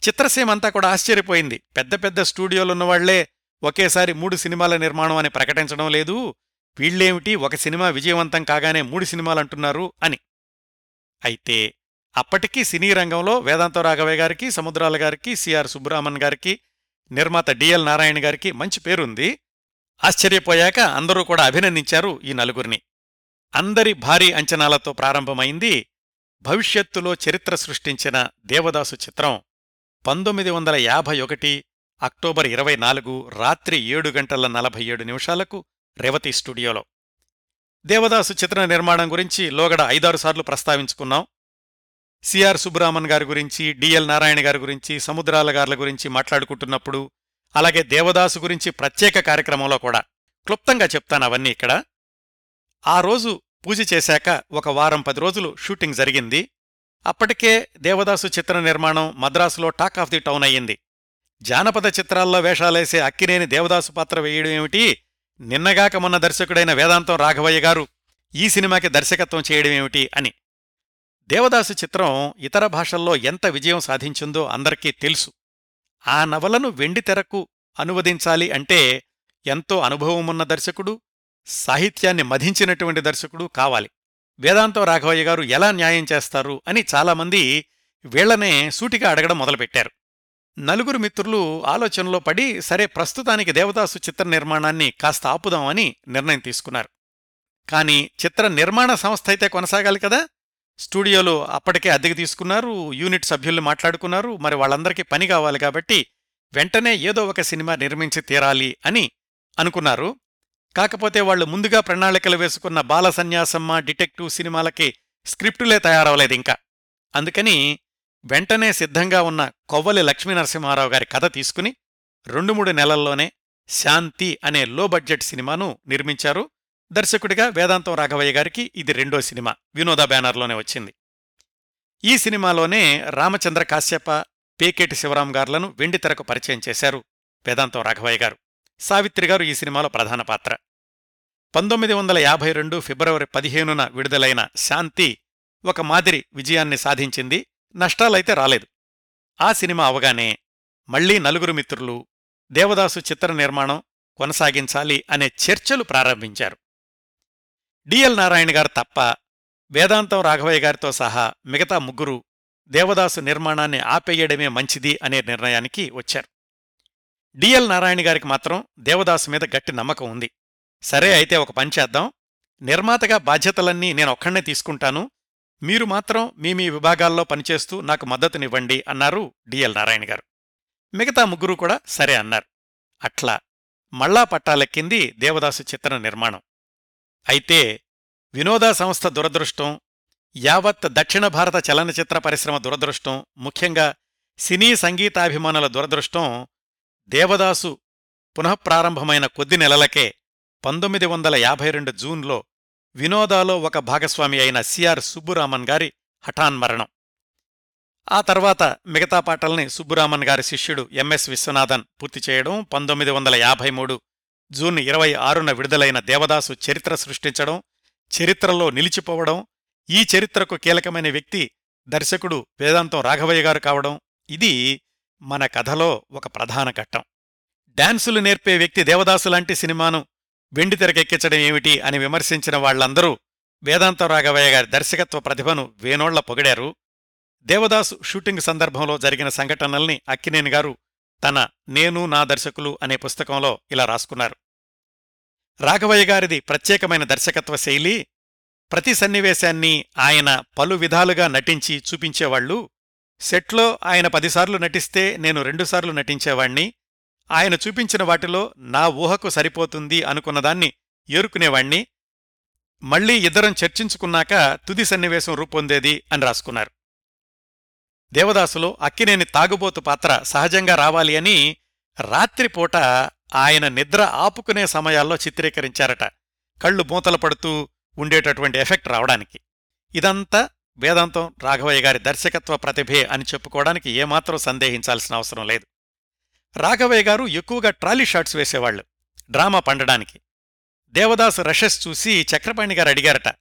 చిత్రసీమంతా కూడా ఆశ్చర్యపోయింది. పెద్ద పెద్ద స్టూడియోలున్నవాళ్ళే ఒకేసారి మూడు సినిమాల నిర్మాణం అని ప్రకటించడం లేదు. వీళ్ళేమిటి ఒక సినిమా విజయవంతం కాగానే మూడు సినిమాలంటున్నారు అని. అయితే అప్పటికీ సినీ రంగంలో వేదాంత రాఘవయ్య గారికి సముద్రాల గారికి సిఆర్ సుబ్రహ్మణ్ గారికి నిర్మాత డిఎల్ నారాయణ గారికి మంచి పేరుంది. ఆశ్చర్యపోయాక అందరూ కూడా అభినందించారు ఈ నలుగురిని. అందరి భారీ అంచనాలతో ప్రారంభమైంది భవిష్యత్తులో చరిత్ర సృష్టించిన దేవదాసు చిత్రం. పంతొమ్మిది వందల యాభై ఒకటి అక్టోబర్ ఇరవై నాలుగు రాత్రి ఏడు గంటల నలభై ఏడు నిమిషాలకు రేవతి స్టూడియోలో. దేవదాసు చిత్ర నిర్మాణం గురించి లోగడ ఐదారు సార్లు ప్రస్తావించుకున్నాం. సిఆర్ సుబ్బరామన్ గారి గురించి డిఎల్ నారాయణ గారి గురించి సముద్రాల గార్ల గురించి మాట్లాడుకుంటున్నప్పుడు అలాగే దేవదాసు గురించి ప్రత్యేక కార్యక్రమంలో కూడా క్లుప్తంగా చెప్తాను అవన్నీ ఇక్కడ. ఆ రోజు పూజ చేశాక ఒక వారం పది రోజులు షూటింగ్ జరిగింది. అప్పటికే దేవదాసు చిత్ర నిర్మాణం మద్రాసులో టాక్ ఆఫ్ ది టౌన్ అయ్యింది. జానపద చిత్రాల్లో వేషాలేసే అక్కినేని దేవదాసు పాత్ర వేయడం ఏమిటి? నిన్నగాక మొన్న దర్శకుడైన వేదాంతం రాఘవయ్య గారు ఈ సినిమాకి దర్శకత్వం చేయడం ఏమిటి అని. దేవదాసు చిత్రం ఇతర భాషల్లో ఎంత విజయం సాధించిందో అందరికీ తెలుసు. ఆ నవలను వెండితెరకు అనువదించాలి అంటే ఎంతో అనుభవమున్న దర్శకుడు సాహిత్యాన్ని మధించినటువంటి దర్శకుడు కావాలి. వేదాంతం రాఘవయ్య గారు ఎలా న్యాయం చేస్తారు అని చాలామంది వీళ్ళనే సూటిగా అడగడం మొదలుపెట్టారు. నలుగురు మిత్రులు ఆలోచనలో పడి సరే ప్రస్తుతానికి దేవదాసు చిత్ర నిర్మాణాన్ని కాస్త ఆపుదామని నిర్ణయం తీసుకున్నారు. కాని చిత్ర నిర్మాణ సంస్థ అయితే కొనసాగాలి కదా? స్టూడియోలో అప్పటికే అద్దెకి తీసుకున్నారు యూనిట్ సభ్యుల్ని మాట్లాడుకున్నారు మరి వాళ్ళందరికీ పని కావాలి కాబట్టి వెంటనే ఏదో ఒక సినిమా నిర్మించి తీరాలి అని అనుకున్నారు. కాకపోతే వాళ్ళు ముందుగా ప్రణాళికలు వేసుకున్న బాల సన్యాసమ్మ డిటెక్టివ్ సినిమాలకి స్క్రిప్టులే తయారవలేదు ఇంకా. అందుకని వెంటనే సిద్ధంగా ఉన్న కొవ్వలి లక్ష్మీనరసింహారావు గారి కథ తీసుకుని రెండు మూడు నెలల్లోనే శాంతి అనే లో బడ్జెట్ సినిమాను నిర్మించారు. దర్శకుడిగా వేదాంతం రాఘవయ్య గారికి ఇది రెండో సినిమా. వినోద బ్యానర్లోనే వచ్చింది. ఈ సినిమాలోనే రామచంద్ర కాశ్యప పేకేటి శివరాం గారులను వెండితెరకు పరిచయం చేశారు వేదాంతం రాఘవయ్య గారు. సావిత్రి గారు ఈ సినిమాలో ప్రధాన పాత్ర. పంతొమ్మిది వందల యాభై రెండు ఫిబ్రవరి పదిహేనున విడుదలైన శాంతి ఒక మాదిరి విజయాన్ని సాధించింది నష్టాలైతే రాలేదు. ఆ సినిమా అవగానే మళ్ళీ నలుగురు మిత్రులు దేవదాసు చిత్ర నిర్మాణం కొనసాగించాలి అనే చర్చలు ప్రారంభించారు. డిఎల్ నారాయణ గారు తప్ప వేదాంతం రాఘవయ్య గారితో సహా మిగతా ముగ్గురు దేవదాసు నిర్మాణాన్ని ఆపేయడమే మంచిది అనే నిర్ణయానికి వచ్చారు. డిఎల్ నారాయణ గారికి మాత్రం దేవదాసు మీద గట్టి నమ్మకం ఉంది. సరే అయితే ఒక పనిచేద్దాం నిర్మాతగా బాధ్యతలన్నీ నేను ఒక్కడే తీసుకుంటాను. మీరు మాత్రం మీ మీ విభాగాల్లో పనిచేస్తూ నాకు మద్దతునివ్వండి అన్నారు డిఎల్ నారాయణ గారు. మిగతా ముగ్గురు కూడా సరే అన్నారు. అట్లా మళ్ళా పట్టాలెక్కింది దేవదాసు చిత్ర నిర్మాణం. అయితే వినోదా సంస్థ దురదృష్టం యావత్ దక్షిణ భారత చలనచిత్ర పరిశ్రమ దురదృష్టం ముఖ్యంగా సినీ సంగీతాభిమానుల దురదృష్టం దేవదాసు పునఃప్రారంభమైన కొద్ది నెలలకే పంతొమ్మిది వందల యాభై రెండు జూన్లో వినోదాలో ఒక భాగస్వామి అయిన సిఆర్ సుబ్బురామన్ గారి హఠాన్మరణం ఆ తర్వాత మిగతా పాటల్ని సుబ్బురామన్ గారి శిష్యుడు ఎంఎస్ విశ్వనాథన్ పూర్తి చేయడం పంతొమ్మిది వందల యాభై మూడు జూన్ ఇరవై ఆరున విడుదలైన దేవదాసు చరిత్ర సృష్టించడం చరిత్రలో నిలిచిపోవడం ఈ చరిత్రకు కీలకమైన వ్యక్తి దర్శకుడు వేదాంతం రాఘవయ్య గారు కావడం ఇది మన కథలో ఒక ప్రధాన ఘట్టం. డాన్సులు నేర్పే వ్యక్తి దేవదాసు లాంటి సినిమాను వెండి తెరకెక్కించడం ఏమిటి అని విమర్శించిన వాళ్ళందరూ వేదాంతం రాఘవయ్య గారి దర్శకత్వ ప్రతిభను వేనోళ్ళ పొగిడారు. దేవదాసు షూటింగ్ సందర్భంలో జరిగిన సంఘటనల్ని అక్కినేని గారు తన నేను నా దర్శకులు అనే పుస్తకంలో ఇలా రాసుకున్నారు. రాఘవయ్య గారిది ప్రత్యేకమైన దర్శకత్వ శైలి ప్రతి సన్నివేశాన్ని ఆయన పలు విధాలుగా నటించి చూపించేవాళ్ళు సెట్లో ఆయన పదిసార్లు నటిస్తే నేను రెండుసార్లు నటించేవాణ్ణి. ఆయన చూపించిన వాటిలో నా ఊహకు సరిపోతుంది అనుకున్నదాన్ని ఏరుకునేవాణ్ణి మళ్ళీ ఇద్దరం చర్చించుకున్నాక తుది సన్నివేశం రూపొందేది అని రాసుకున్నారు. దేవదాసులో అక్కినేని తాగుబోతు పాత్ర సహజంగా రావాలి అని రాత్రిపూట ఆయన నిద్ర ఆపుకునే సమయాల్లో చిత్రీకరించారట. కళ్ళు మూతలు పడుతూ ఉండేటటువంటి ఎఫెక్ట్ రావడానికి. ఇదంతా వేదాంతం రాఘవయ్య గారి దర్శకత్వ ప్రతిభే అని చెప్పుకోవడానికి ఏమాత్రం సందేహించాల్సిన అవసరం లేదు. రాఘవయ్య గారు ఎక్కువగా ట్రాలీ షాట్స్ వేసేవాళ్ళు డ్రామా పండడానికి. దేవదాసు రషెస్ చూసి చక్రపాణి గారు అడిగారట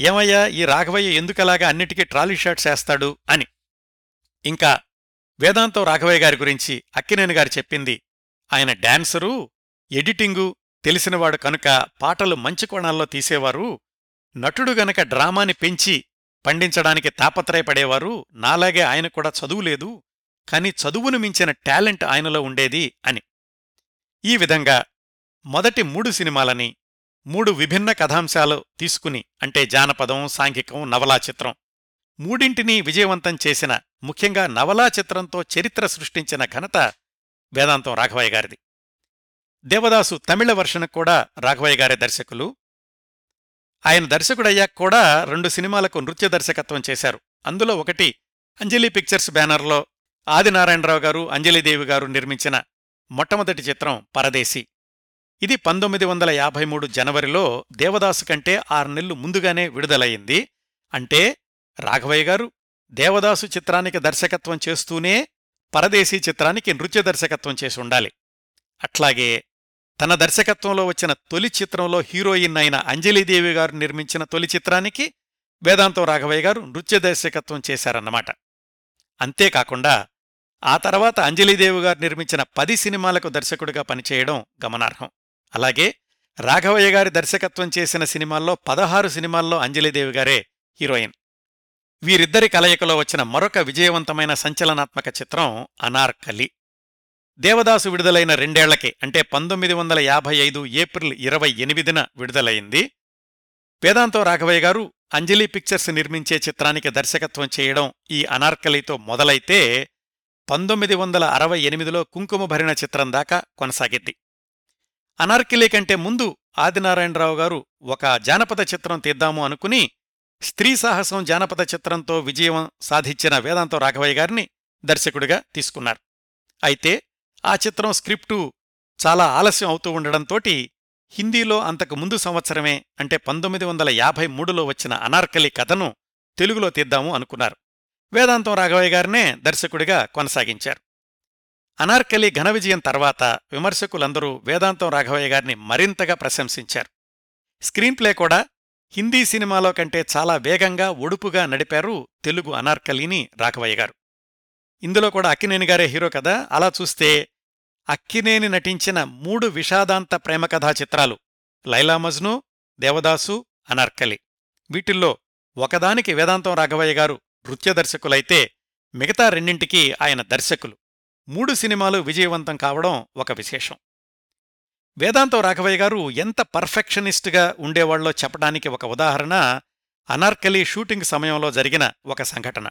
ఏమయ్యా ఈ రాఘవయ్య ఎందుకలాగా అన్నిటికీ ట్రాలీ షాట్స్ వేస్తాడు? అని. ఇంకా వేదాంతం రాఘవయ్య గారి గురించి అక్కినేని గారు చెప్పింది ఆయన డాన్సరు ఎడిటింగు తెలిసినవాడు కనుక పాటలు మంచి కోణాల్లో తీసేవారు నటుడు గనక డ్రామాని పెంచి పండించడానికి తాపత్రయపడేవారు నాలాగే ఆయన కూడా చదువు లేదు కాని చదువును మించిన టాలెంట్ ఆయనలో ఉండేది అని. ఈ విధంగా మొదటి మూడు సినిమాలని మూడు విభిన్న కథాంశాలు తీసుకుని అంటే జానపదం సాంఘికం నవలా చిత్రం మూడింటినీ విజయవంతం చేసిన ముఖ్యంగా నవలా చిత్రంతో చరిత్ర సృష్టించిన ఘనత వేదాంతం రాఘవయ్య గారిది. దేవదాసు తమిళ వర్షన్ కూడా రాఘవయ్య గారే దర్శకులు. ఆయన దర్శకుడయ్యాక కూడా రెండు సినిమాలకు నృత్య దర్శకత్వం చేశారు. అందులో ఒకటి అంజలి పిక్చర్స్ బ్యానర్లో ఆదినారాయణరావు గారు అంజలిదేవి గారు నిర్మించిన మొట్టమొదటి చిత్రం పరదేశి. ఇది పంతొమ్మిది వందల యాభై మూడు జనవరిలో దేవదాసు కంటే ఆరు నెలలు ముందుగానే విడుదలయ్యింది. అంటే రాఘవయ్య గారు దేవదాసు చిత్రానికి దర్శకత్వం చేస్తూనే పరదేశీ చిత్రానికి నృత్య దర్శకత్వం చేసి ఉండాలి. అట్లాగే తన దర్శకత్వంలో వచ్చిన తొలి చిత్రంలో హీరోయిన్ అయిన అంజలీదేవి గారు నిర్మించిన తొలి చిత్రానికి వేదాంతం రాఘవయ్య గారు నృత్య దర్శకత్వం చేశారన్నమాట. అంతేకాకుండా ఆ తర్వాత అంజలీదేవి గారు నిర్మించిన పది సినిమాలకు దర్శకుడిగా పనిచేయడం గమనార్హం. అలాగే రాఘవయ్య గారి దర్శకత్వం చేసిన సినిమాల్లో పదహారు సినిమాల్లో అంజలీదేవి గారే హీరోయిన్. వీరిద్దరి కలయికలో వచ్చిన మరొక విజయవంతమైన సంచలనాత్మక చిత్రం అనార్కలి. దేవదాసు విడుదలైన రెండేళ్ళకే అంటే పంతొమ్మిది వందల యాభై ఐదు ఏప్రిల్ ఇరవై ఎనిమిదిన విడుదలైంది. వేదాంతం రాఘవయ్య గారు అంజలి పిక్చర్స్ నిర్మించే చిత్రానికి దర్శకత్వం చేయడం ఈ అనార్కలితో మొదలైతే పంతొమ్మిది వందల అరవై ఎనిమిదిలో కుంకుమ భరిన చిత్రం దాకా కొనసాగింది. అనార్కిలీ కంటే ముందు ఆదినారాయణరావు గారు ఒక జానపద చిత్రం తీద్దాము అనుకుని స్త్రీ సాహసం జానపద చిత్రంతో విజయం సాధించిన వేదాంతం రాఘవయ్య గారిని దర్శకుడిగా తీసుకున్నారు. అయితే ఆ చిత్రం స్క్రిప్టు చాలా ఆలస్యం అవుతూ ఉండడంతోటి హిందీలో అంతకు ముందు సంవత్సరమే అంటే పంతొమ్మిది వందల యాభై మూడులో వచ్చిన అనార్కలి కథను తెలుగులో తీద్దాము అనుకున్నారు. వేదాంతం రాఘవయ్య గారినే దర్శకుడిగా కొనసాగించారు. అనార్కలి ఘన విజయం తర్వాత విమర్శకులందరూ వేదాంతం రాఘవయ్య గారిని మరింతగా ప్రశంసించారు. స్క్రీన్ ప్లే కూడా హిందీ సినిమాలో కంటే చాలా వేగంగా ఒడుపుగా నడిపారు తెలుగు అనార్కలిని రాఘవయ్య గారు. ఇందులో కూడా అక్కినేని గారే హీరో కదా? అలా చూస్తే అక్కినేని నటించిన మూడు విషాదాంత ప్రేమకథా చిత్రాలు లైలా మజ్ను దేవదాసు అనార్కలి. వీటిల్లో ఒకదానికి వేదాంతం రాఘవయ్య గారు నృత్య దర్శకులైతే మిగతా రెండింటికి ఆయన దర్శకులు. మూడు సినిమాలు విజయవంతం కావడం ఒక విశేషం. వేదాంతం రాఘవయ్య గారు ఎంత పర్ఫెక్షనిస్ట్గా ఉండేవాళ్ళో చెప్పడానికి ఒక ఉదాహరణ అనార్కలి షూటింగ్ సమయంలో జరిగిన ఒక సంఘటన.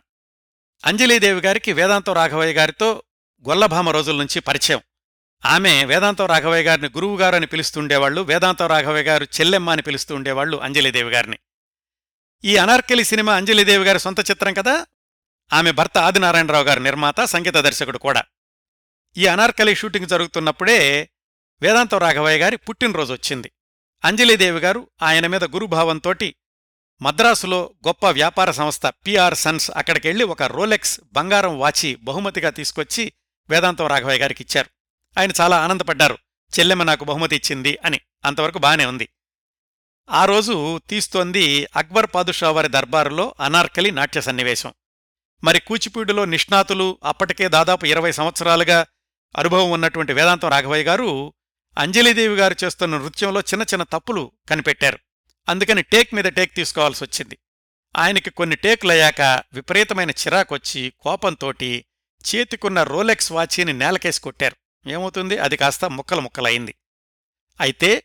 అంజలీదేవి గారికి వేదాంతం రాఘవయ్య గారితో గొల్లభామ రోజుల నుంచి పరిచయం. ఆమె వేదాంతం రాఘవయ్య గారిని గురువుగారు అని పిలుస్తుండేవాళ్ళు వేదాంతం రాఘవయ్య గారు చెల్లెమ్మ అని పిలుస్తూ ఉండేవాళ్ళు అంజలీదేవి గారిని. ఈ అనార్కలి సినిమా అంజలీదేవి గారి సొంత చిత్రం కదా? ఆమె భర్త ఆదినారాయణరావు గారి నిర్మాత సంగీత దర్శకుడు కూడా. ఈ అనార్కలి షూటింగ్ జరుగుతున్నప్పుడే వేదాంతం రాఘవయ్య గారి పుట్టినరోజు వచ్చింది. అంజలీదేవి గారు ఆయన మీద గురుభావంతోటి మద్రాసులో గొప్ప వ్యాపార సంస్థ పిఆర్ సన్స్ అక్కడికెళ్ళి ఒక రోలెక్స్ బంగారం వాచి బహుమతిగా తీసుకొచ్చి వేదాంతం రాఘవయ్య గారికి ఇచ్చారు. ఆయన చాలా ఆనందపడ్డారు. చెల్లెమ్మ నాకు బహుమతి ఇచ్చింది అని. అంతవరకు బానే ఉంది. ఆ రోజు తీస్తోంది అక్బర్ పాదుషా వారి దర్బారులో అనార్కలి నాట్య సన్నివేశం. మరి కూచిపూడిలో నిష్ణాతులు అప్పటికే దాదాపు ఇరవై సంవత్సరాలుగా అనుభవం ఉన్నటువంటి వేదాంతం రాఘవయ్య గారు అంజలిదేవి గారు చేస్తున్న నృత్యంలో చిన్న చిన్న తప్పులు కనిపెట్టారు. అందుకని టేక్ మీద టేక్ తీసుకోవాల్సి వచ్చింది. ఆయనకి కొన్ని టేకులయ్యాక విపరీతమైన చిరాకొచ్చి కోపంతోటి చేతికున్న రోలెక్స్ వాచీని నేలకేసి కొట్టారు. ఏమవుతుంది? అది కాస్త ముక్కలు ముక్కలయింది. అయితే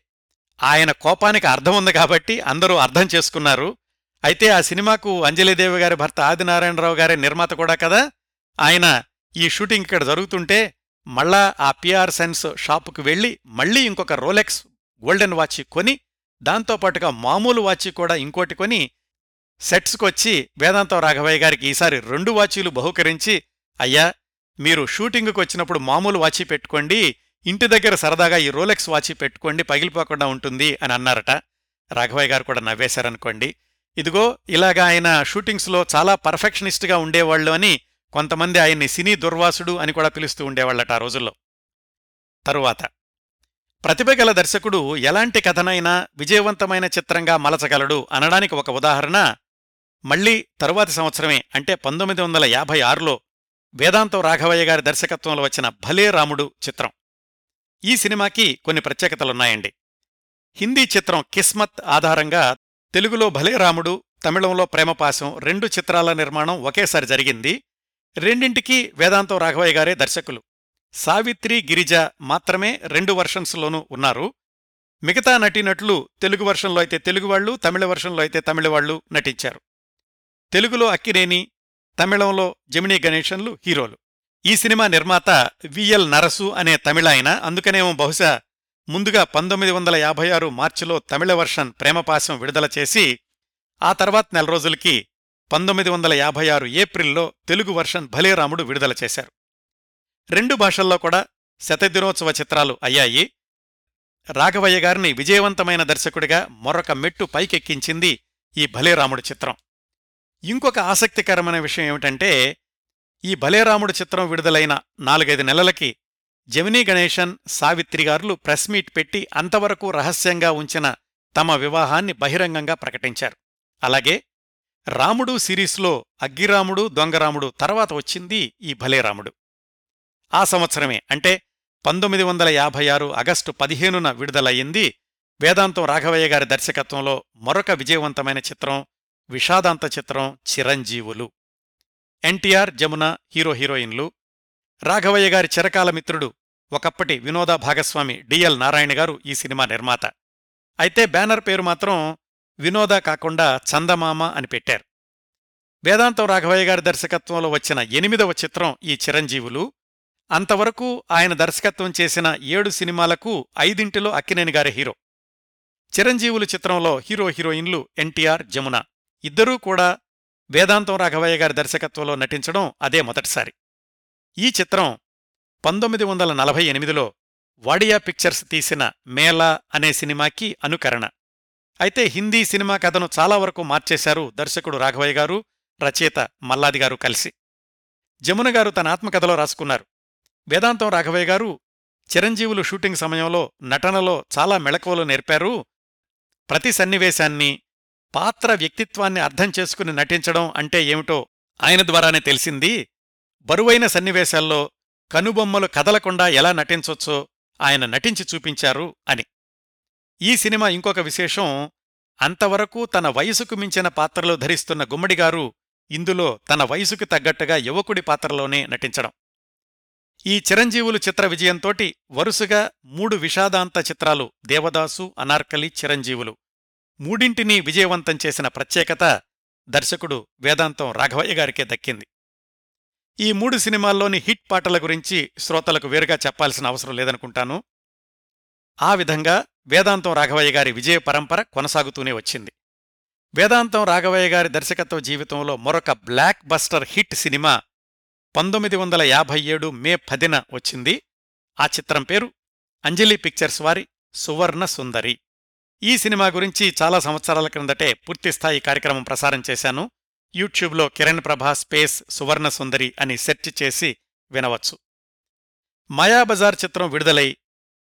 ఆయన కోపానికి అర్థం ఉంది కాబట్టి అందరూ అర్థం చేసుకున్నారు. అయితే ఆ సినిమాకు అంజలిదేవి గారి భర్త ఆదినారాయణరావు గారి నిర్మాత కూడా కదా? ఆయన ఈ షూటింగ్ ఇక్కడ జరుగుతుంటే మళ్ళా ఆ పిఆర్ సెన్స్ షాపుకు వెళ్ళి మళ్ళీ ఇంకొక రోలెక్స్ గోల్డెన్ వాచ్ కొని దాంతోపాటుగా మామూలు వాచి కూడా ఇంకోటి కొని సెట్స్కొచ్చి వేదాంతం రాఘవయ్య గారికి ఈసారి రెండు వాచీలు బహుకరించి అయ్యా మీరు షూటింగుకు వచ్చినప్పుడు మామూలు వాచి పెట్టుకోండి ఇంటి దగ్గర సరదాగా ఈ రోలెక్స్ వాచి పెట్టుకోండి పగిలిపోకుండా ఉంటుంది అని అన్నారట. రాఘవయ్య గారు కూడా నవ్వేశారనుకోండి. ఇదిగో ఇలాగా ఆయన షూటింగ్స్లో చాలా పర్ఫెక్షనిస్ట్గా ఉండేవాళ్ళు అని కొంతమంది ఆయన్ని సినీ దుర్వాసుడు అని కూడా పిలుస్తూ ఉండేవాళ్ళట ఆ రోజుల్లో. తరువాత ప్రతిభ గల దర్శకుడు ఎలాంటి కథనైనా విజయవంతమైన చిత్రంగా మలచగలడు అనడానికి ఒక ఉదాహరణ మళ్ళీ తరువాతి సంవత్సరమే అంటే పంతొమ్మిది వందల యాభై ఆరులో వేదాంతం రాఘవయ్య గారి దర్శకత్వంలో వచ్చిన భలే రాముడు చిత్రం. ఈ సినిమాకి కొన్ని ప్రత్యేకతలున్నాయండి. హిందీ చిత్రం కిస్మత్ ఆధారంగా తెలుగులో భలే రాముడు తమిళంలో ప్రేమపాశం రెండు చిత్రాల నిర్మాణం ఒకేసారి జరిగింది. రెండింటికి వేదాంతం రాఘవయ్య గారే దర్శకులు. సావిత్రి గిరిజ మాత్రమే రెండు వర్షన్స్లోనూ ఉన్నారు. మిగతా నటీనటులు తెలుగు వర్షన్లో అయితే తెలుగువాళ్ళు తమిళ వర్షన్లో అయితే తమిళవాళ్ళు నటించారు. తెలుగులో అక్కినేని తమిళంలో జమినీ గణేశన్లు హీరోలు. ఈ సినిమా నిర్మాత విఎల్ నరసు అనే తమిళ ఆయన అందుకనేమో బహుశా ముందుగా పంతొమ్మిది వందల యాభై ఆరు మార్చిలో తమిళ వర్షన్ ప్రేమపాశం విడుదల చేసి ఆ తర్వాత నెల రోజులకి పంతొమ్మిది వందల యాభై ఆరు ఏప్రిల్లో తెలుగు వర్షన్ భలే రాముడు విడుదల చేశారు. రెండు భాషల్లో కూడా శతదినోత్సవ చిత్రాలు అయ్యాయి. రాఘవయ్య గారిని విజయవంతమైన దర్శకుడిగా మరొక మెట్టు పైకెక్కించింది ఈ భలేరాముడు చిత్రం. ఇంకొక ఆసక్తికరమైన విషయం ఏమిటంటే ఈ భలేరాముడు చిత్రం విడుదలైన నాలుగైదు నెలలకి జమినీ గణేశన్ సావిత్రి గారులు ప్రెస్ మీట్ పెట్టి అంతవరకు రహస్యంగా ఉంచిన తమ వివాహాన్ని బహిరంగంగా ప్రకటించారు. అలాగే రాముడు సిరీస్లో అగ్గిరాముడు దొంగరాముడు తర్వాత వచ్చింది ఈ భలేరాముడు. ఆ సంవత్సరమే అంటే పంతొమ్మిది వందల యాభై ఆరు ఆగస్టు పదిహేనున విడుదలయ్యింది వేదాంతం రాఘవయ్య గారి దర్శకత్వంలో మరొక విజయవంతమైన చిత్రం విషాదాంత చిత్రం చిరంజీవులు. ఎన్టీఆర్ జమున హీరో హీరోయిన్లు. రాఘవయ్య గారి చిరకాల మిత్రుడు ఒకప్పటి వినోద భాగస్వామి డిఎల్ నారాయణ గారు ఈ సినిమా నిర్మాత. అయితే బ్యానర్ పేరు మాత్రం వినోద కాకుండా చందమామ అని పెట్టారు. వేదాంతం రాఘవయ్య గారి దర్శకత్వంలో వచ్చిన ఎనిమిదవ చిత్రం ఈ చిరంజీవులు. అంతవరకు ఆయన దర్శకత్వం చేసిన ఏడు సినిమాలకు ఐదింటిలో అక్కినేని గారి హీరో. చిరంజీవులు చిత్రంలో హీరో హీరోయిన్లు ఎన్టీఆర్ జమున. ఇద్దరూ కూడా వేదాంతం రాఘవయ్య గారి దర్శకత్వంలో నటించడం అదే మొదటిసారి. ఈ చిత్రం పంతొమ్మిది వందల నలభై ఎనిమిదిలో వాడియా పిక్చర్స్ తీసిన మేళా అనే సినిమాకి అనుకరణ. అయితే హిందీ సినిమా కథను చాలా వరకు మార్చేశారు దర్శకుడు రాఘవయ్య గారు రచయిత మల్లాది గారు కలిసి. జమున గారు తన ఆత్మకథలో రాసుకున్నారు. వేదాంతం రాఘవయ్య గారు చిరంజీవులు షూటింగ్ సమయంలో నటనలో చాలా మెళకువలు నేర్పారు. ప్రతి సన్నివేశాన్ని పాత్ర వ్యక్తిత్వాన్ని అర్థం చేసుకుని నటించడం అంటే ఏమిటో ఆయన ద్వారానే తెలిసింది. బరువైన సన్నివేశాల్లో కనుబొమ్మలు కదలకుండా ఎలా నటించొచ్చో ఆయన నటించి చూపించారు అని. ఈ సినిమా ఇంకొక విశేషం అంతవరకు తన వయసుకు మించిన పాత్రలు ధరిస్తున్న గుమ్మడిగారు ఇందులో తన వయసుకు తగ్గట్టుగా యువకుడి పాత్రలోనే నటించడం. ఈ చిరంజీవులు చిత్ర విజయంతోటి వరుసగా మూడు విషాదాంత చిత్రాలు దేవదాసు అనార్కలి చిరంజీవులు. మూడింటినీ విజయవంతం చేసిన ప్రత్యేకత దర్శకుడు వేదాంతం రాఘవయ్య గారికే దక్కింది. ఈ మూడు సినిమాల్లోని హిట్ పాటల గురించి శ్రోతలకు వేరుగా చెప్పాల్సిన అవసరం లేదనుకుంటాను. ఆ విధంగా వేదాంతం రాఘవయ్య గారి విజయ పరంపర కొనసాగుతూనే వచ్చింది. వేదాంతం రాఘవయ్య గారి దర్శకత్వ జీవితంలో మరొక బ్లాక్ బస్టర్ హిట్ సినిమా పంతొమ్మిది వందల యాభై ఏడు మే పదిన వచ్చింది. ఆ చిత్రం పేరు అంజలి పిక్చర్స్ వారి సువర్ణ సుందరి. ఈ సినిమా గురించి చాలా సంవత్సరాల క్రిందటే పూర్తిస్థాయి కార్యక్రమం ప్రసారం చేశాను. యూట్యూబ్లో కిరణ్ ప్రభా స్పేస్ సువర్ణ సుందరి అని సెర్చ్ చేసి వినవచ్చు. మాయాబజార్ చిత్రం విడుదలై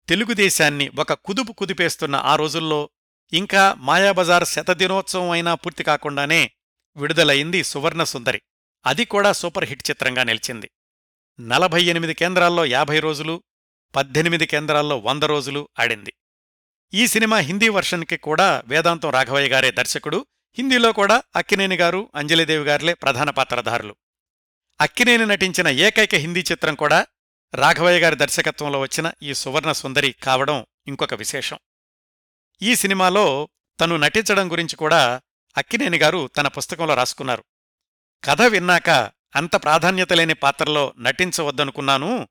తెలుగుదేశాన్ని ఒక కుదుపు కుదిపేస్తున్న ఆ రోజుల్లో ఇంకా మాయాబజార్ శతదినోత్సవం అయినా పూర్తి కాకుండానే విడుదలయింది సువర్ణసుందరి అది కూడా సూపర్ హిట్ చిత్రంగా నిలిచింది. నలభై ఎనిమిది కేంద్రాల్లో యాభై రోజులు పద్దెనిమిది కేంద్రాల్లో వంద రోజులు ఆడింది. ఈ సినిమా హిందీ వర్షన్కి కూడా వేదాంతం రాఘవయ్య గారే దర్శకుడు. హిందీలో కూడా అక్కినేని గారు అంజలిదేవి గారులే ప్రధాన పాత్రధారులు. అక్కినేని నటించిన ఏకైక హిందీ చిత్రం కూడా రాఘవయ్య గారి దర్శకత్వంలో వచ్చిన ఈ సువర్ణ సుందరి కావడం ఇంకొక విశేషం. ఈ సినిమాలో తను నటించడం గురించి కూడా అక్కినేని గారు తన పుస్తకంలో రాసుకున్నారు. కథ విన్నాక అంత ప్రాధాన్యత లేని పాత్రలో నటించవద్దనుకున్నాను.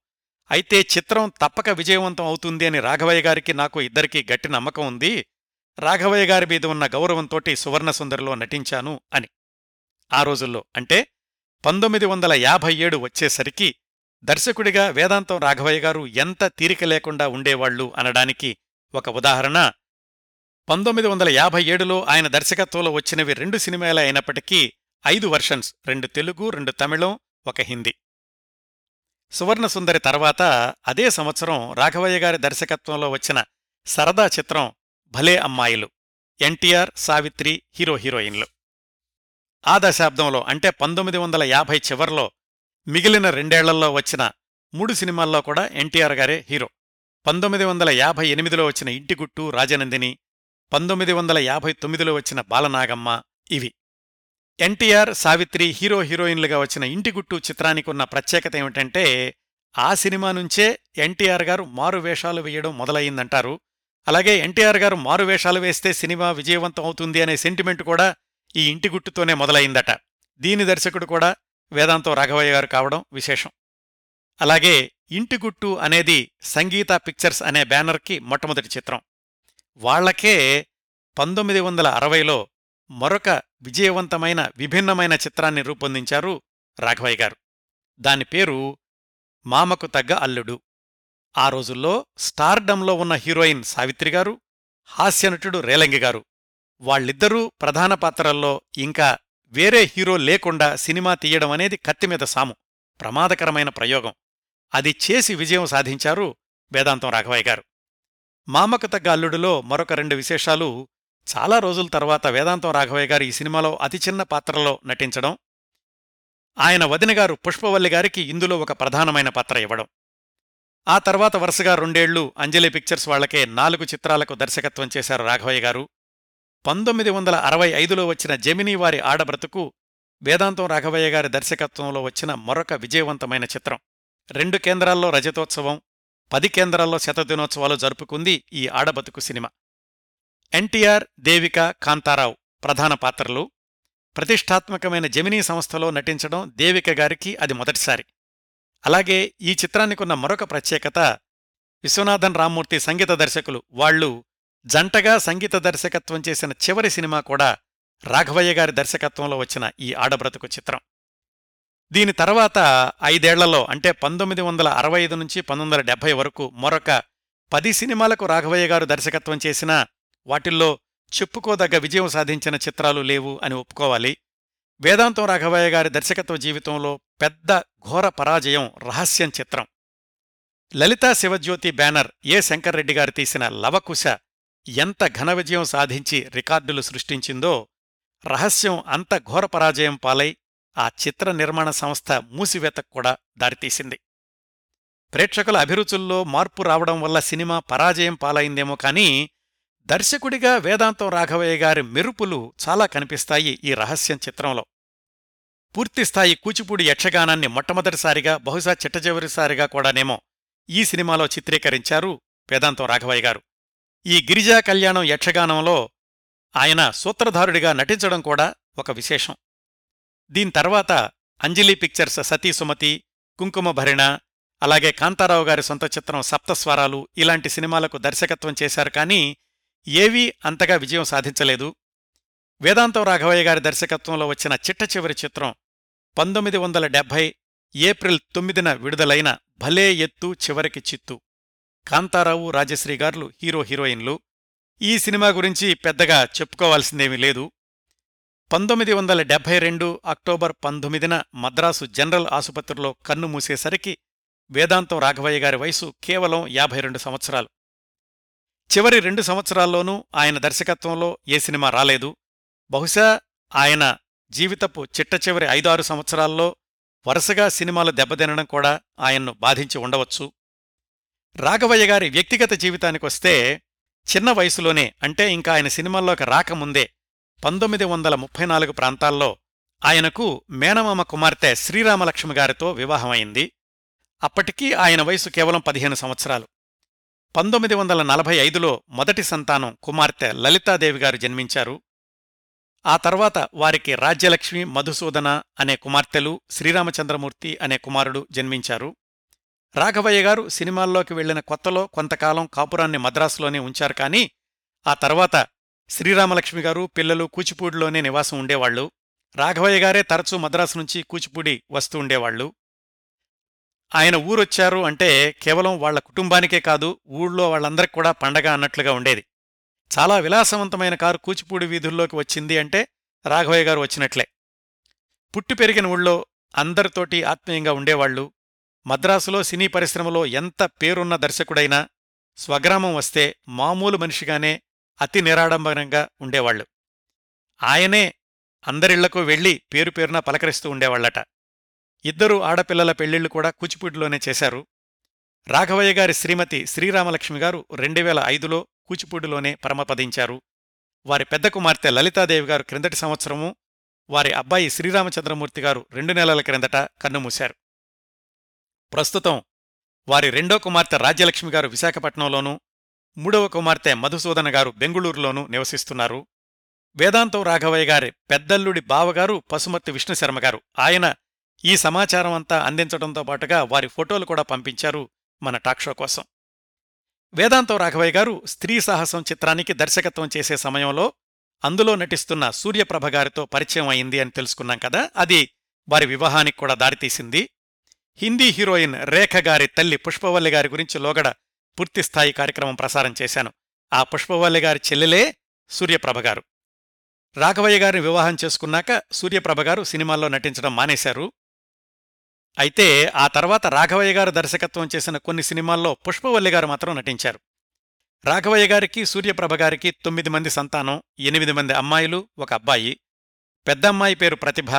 అయితే చిత్రం తప్పక విజయవంతం అవుతుంది అని రాఘవయ్య గారికి నాకు ఇద్దరికీ గట్టి నమ్మకం ఉంది. రాఘవయ్య గారి మీద ఉన్న గౌరవంతోటి సువర్ణసుందరిలో నటించాను అని. ఆ రోజుల్లో అంటే పంతొమ్మిది వందల యాభై ఏడు వచ్చేసరికి దర్శకుడిగా వేదాంతం రాఘవయ్య గారు ఎంత తీరిక లేకుండా ఉండేవాళ్ళు అనడానికి ఒక ఉదాహరణ. పంతొమ్మిది వందల యాభై ఏడులో ఆయన దర్శకత్వంలో వచ్చినవి రెండు సినిమాలే అయినప్పటికీ ఐదు వర్షన్స్ రెండు తెలుగు రెండు తమిళం ఒక హిందీ. సువర్ణసుందరి తర్వాత అదే సంవత్సరం రాఘవయ్య గారి దర్శకత్వంలో వచ్చిన సరదా చిత్రం భలే అమ్మాయిలు ఎన్టీఆర్ సావిత్రి హీరో హీరోయిన్లు. ఆ దశాబ్దంలో అంటే పంతొమ్మిది వందల యాభై చివర్లో మిగిలిన రెండేళ్ళలో వచ్చిన మూడు సినిమాల్లో కూడా ఎన్టీఆర్ గారే హీరో. పంతొమ్మిది వందల యాభై ఎనిమిదిలో వచ్చిన ఇంటిగుట్టు రాజనందిని. పంతొమ్మిది వందల యాభై తొమ్మిదిలో వచ్చిన బాలనాగమ్మ ఇవి. ఎన్టీఆర్ సావిత్రి హీరో హీరోయిన్లుగా వచ్చిన ఇంటిగుట్టు చిత్రానికి ఉన్న ప్రత్యేకత ఏమిటంటే ఆ సినిమా నుంచే ఎన్టీఆర్ గారు మారు వేషాలు వేయడం మొదలయ్యిందంటారు. అలాగే ఎన్టీఆర్ గారు మారు వేషాలు వేస్తే సినిమా విజయవంతం అవుతుంది అనే సెంటిమెంట్ కూడా ఈ ఇంటిగుట్టుతోనే మొదలయిందట దీని దర్శకుడు కూడా వేదాంతం రాఘవయ్య గారు కావడం విశేషం. అలాగే ఇంటిగుట్టు అనేది సంగీత పిక్చర్స్ అనే బ్యానర్కి మొట్టమొదటి చిత్రం. వాళ్ళకే పంతొమ్మిది వందల అరవైలో మరొక విజయవంతమైన విభిన్నమైన చిత్రాన్ని రూపొందించారు రాఘవయ్య గారు. దాని పేరు మామకు తగ్గ అల్లుడు. ఆ రోజుల్లో స్టార్డంలో ఉన్న హీరోయిన్ సావిత్రి గారు హాస్యనటుడు రేలంగి గారు. వాళ్ళిద్దరూ ప్రధాన పాత్రల్లో ఇంకా వేరే హీరో లేకుండా సినిమా తీయడం అనేది కత్తిమీద సాము. ప్రమాదకరమైన ప్రయోగం. అది చేసి విజయం సాధించారు వేదాంతం రాఘవయ్య గారు. మామకత తగ్గ మరొక రెండు విశేషాలు చాలా రోజుల తర్వాత వేదాంతం రాఘవయ్య గారు ఈ సినిమాలో అతి చిన్న పాత్రలో నటించడం. ఆయన వదినగారు పుష్పవల్లి గారికి ఇందులో ఒక ప్రధానమైన పాత్ర ఇవ్వడం. ఆ తర్వాత వరుసగా రెండేళ్ళు అంజలి పిక్చర్స్ వాళ్ళకే నాలుగు చిత్రాలకు దర్శకత్వం చేశారు రాఘవయ్య గారు. పంతొమ్మిది వందల అరవై ఐదులో వచ్చిన జమినీ వారి ఆడబ్రతుకు వేదాంతం రాఘవయ్య గారి దర్శకత్వంలో వచ్చిన మరొక విజయవంతమైన చిత్రం. రెండు కేంద్రాల్లో రజతోత్సవం పది కేంద్రాల్లో శతదినోత్సవాలు జరుపుకుంది ఈ ఆడబతుకు సినిమా. ఎన్టీఆర్ దేవిక కాంతారావు ప్రధాన పాత్రలు. ప్రతిష్టాత్మకమైన జమినీ సంస్థలో నటించడం దేవిక గారికి అది మొదటిసారి. అలాగే ఈ చిత్రానికున్న మరొక ప్రత్యేకత విశ్వనాథన్ రామ్మూర్తి సంగీత దర్శకులు వాళ్ళు జంటగా సంగీత దర్శకత్వం చేసిన చివరి సినిమా కూడా రాఘవయ్య గారి దర్శకత్వంలో వచ్చిన ఈ ఆడబ్రతుకు చిత్రం. దీని తర్వాత ఐదేళ్ళలో అంటే పంతొమ్మిది వందల అరవై ఐదు నుంచి పంతొమ్మిది వందల డెబ్బై వరకు మరొక పది సినిమాలకు రాఘవయ్య గారు దర్శకత్వం చేసినా వాటిల్లో చెప్పుకోదగ్గ విజయం సాధించిన చిత్రాలు లేవు అని ఒప్పుకోవాలి. వేదాంతం రాఘవయ్య గారి దర్శకత్వ జీవితంలో పెద్ద ఘోర పరాజయం రహస్యం చిత్రం. లలితా శివజ్యోతి బ్యానర్ ఏ శంకర్రెడ్డి గారు తీసిన లవకుశ ఎంత ఘన విజయం సాధించి రికార్డులు సృష్టించిందో రహస్యం అంత ఘోర పరాజయం పాలై ఆ చిత్ర నిర్మాణ సంస్థ మూసివేతకు కూడా దారితీసింది. ప్రేక్షకుల అభిరుచుల్లో మార్పు రావడం వల్ల సినిమా పరాజయం పాలైందేమో కానీ దర్శకుడిగా వేదాంతం రాఘవయ్య గారి మెరుపులు చాలా కనిపిస్తాయి ఈ రహస్యం చిత్రంలో. పూర్తిస్థాయి కూచిపూడి యక్షగానాన్ని మొట్టమొదటిసారిగా బహుశా చిట్టచివరిసారిగా కూడానేమో ఈ సినిమాలో చిత్రీకరించారు వేదాంతం రాఘవయ్య గారు. ఈ గిరిజా కళ్యాణం యక్షగానంలో ఆయన సూత్రధారుడిగా నటించడం కూడా ఒక విశేషం. దీని తర్వాత అంజలి పిక్చర్స్ సతీ సుమతి కుంకుమ భరిణ అలాగే కాంతారావు గారి సొంత చిత్రం సప్తస్వరాలు ఇలాంటి సినిమాలకు దర్శకత్వం చేశారు కానీ ఏవీ అంతగా విజయం సాధించలేదు. వేదాంతం రాఘవయ్య గారి దర్శకత్వంలో వచ్చిన చిట్ట చివరి చిత్రం పంతొమ్మిది వందల డెబ్భై ఏప్రిల్ తొమ్మిదిన విడుదలైన భలే ఎత్తు చివరికి చిత్తు. కాంతారావు రాజశ్రీ గార్లు హీరో హీరోయిన్లు. ఈ సినిమా గురించి పెద్దగా చెప్పుకోవాల్సిందేమీ లేదు. పంతొమ్మిది వందల డెబ్భై రెండు అక్టోబర్ పంతొమ్మిదిన మద్రాసు జనరల్ ఆసుపత్రిలో కన్ను మూసేసరికి వేదాంతం రాఘవయ్య గారి వయసు కేవలం యాభై రెండు సంవత్సరాలు. చివరి రెండు సంవత్సరాల్లోనూ ఆయన దర్శకత్వంలో ఏ సినిమా రాలేదు. బహుశా ఆయన జీవితపు చిట్ట చివరి ఐదారు సంవత్సరాల్లో వరుసగా సినిమాలు దెబ్బతినడం కూడా ఆయన్ను బాధించి ఉండవచ్చు. రాఘవయ్య గారి వ్యక్తిగత జీవితానికొస్తే చిన్న వయసులోనే అంటే ఇంకా ఆయన సినిమాల్లోకి రాకముందే పంతొమ్మిది వందల ముప్పై నాలుగు ప్రాంతాల్లో ఆయనకు మేనమామ కుమార్తె శ్రీరామలక్ష్మి గారితో వివాహమైంది. అప్పటికీ ఆయన వయసు కేవలం పదిహేను సంవత్సరాలు. పంతొమ్మిది వందల నలభై ఐదులో మొదటి సంతానం కుమార్తె లలితాదేవి గారు జన్మించారు. ఆ తర్వాత వారికి రాజ్యలక్ష్మి మధుసూదన అనే కుమార్తెలు శ్రీరామచంద్రమూర్తి అనే కుమారుడు జన్మించారు. రాఘవయ్య గారు సినిమాల్లోకి వెళ్ళిన కొత్తలో కొంతకాలం కాపురాన్ని మద్రాసులోనే ఉంచారు కానీ ఆ తర్వాత శ్రీరామలక్ష్మి గారు పిల్లలు కూచిపూడిలోనే నివాసం ఉండేవాళ్ళు రాఘవయ్య గారే తరచూ మద్రాసు నుంచి కూచిపూడి వస్తూ ఉండేవాళ్ళు ఆయన ఊరొచ్చారు అంటే కేవలం వాళ్ళ కుటుంబానికే కాదు ఊళ్ళో వాళ్ళందరికి కూడా పండగ అన్నట్లుగా ఉండేది. చాలా విలాసవంతమైన కారు కూచిపూడి వీధుల్లోకి వచ్చింది అంటే రాఘవయ్య గారు వచ్చినట్లే. పుట్టి పెరిగిన ఊళ్ళో అందరితోటి ఆత్మీయంగా ఉండేవాళ్ళు మద్రాసులో సినీ పరిశ్రమలో ఎంత పేరున్న దర్శకుడైనా స్వగ్రామం వస్తే మామూలు మనిషిగానే అతి నిరాడంబరంగా ఉండేవాళ్ళు ఆయనే అందరిళ్ళకు వెళ్ళి పేరు పేరున పలకరిస్తూ ఉండేవాళ్ళట ఇద్దరు ఆడపిల్లల పెళ్ళిళ్ళు కూడా కూచిపూడిలోనే చేశారు. రాఘవయ్య గారి శ్రీమతి శ్రీరామలక్ష్మి గారు రెండువేల ఐదులో కూచిపూడిలోనే పరమపదించారు. వారి పెద్ద కుమార్తె లలితాదేవి గారు క్రిందటి సంవత్సరము వారి అబ్బాయి శ్రీరామచంద్రమూర్తి గారు రెండు నెలల క్రిందట కన్నుమూశారు. ప్రస్తుతం వారి రెండో కుమార్తె రాజ్యలక్ష్మి గారు విశాఖపట్నంలోనూ మూడవ కుమార్తె మధుసూదన గారు బెంగుళూరులోనూ నివసిస్తున్నారు. వేదాంతం రాఘవయ్య గారి పెద్దల్లుడి బావగారు పసుమర్తి విష్ణుశర్మ గారు. ఆయన ఈ సమాచారం అంతా అందించడంతో పాటుగా వారి ఫోటోలు కూడా పంపించారు మన టాక్షో కోసం. వేదాంతం రాఘవయ్య గారు స్త్రీ సాహసం చిత్రానికి దర్శకత్వం చేసే సమయంలో అందులో నటిస్తున్న సూర్యప్రభ గారితో పరిచయం అయింది అని తెలుసుకున్నాం కదా అది వారి వివాహానికి కూడా దారితీసింది. హిందీ హీరోయిన్ రేఖ గారి తల్లి పుష్పవల్లి గారి గురించి లోగడ పూర్తిస్థాయి కార్యక్రమం ప్రసారం చేశాను. ఆ పుష్పవల్లి గారి చెల్లెలే సూర్యప్రభ గారు. రాఘవయ్య గారిని వివాహం చేసుకున్నాక సూర్యప్రభ గారు సినిమాల్లో నటించడం మానేశారు. అయితే ఆ తర్వాత రాఘవయ్య గారు దర్శకత్వం చేసిన కొన్ని సినిమాల్లో పుష్పవల్లి గారు మాత్రం నటించారు. రాఘవయ్య గారికి సూర్యప్రభ గారికి తొమ్మిది మంది సంతానం ఎనిమిది మంది అమ్మాయిలు ఒక అబ్బాయి. పెద్దమ్మాయి పేరు ప్రతిభ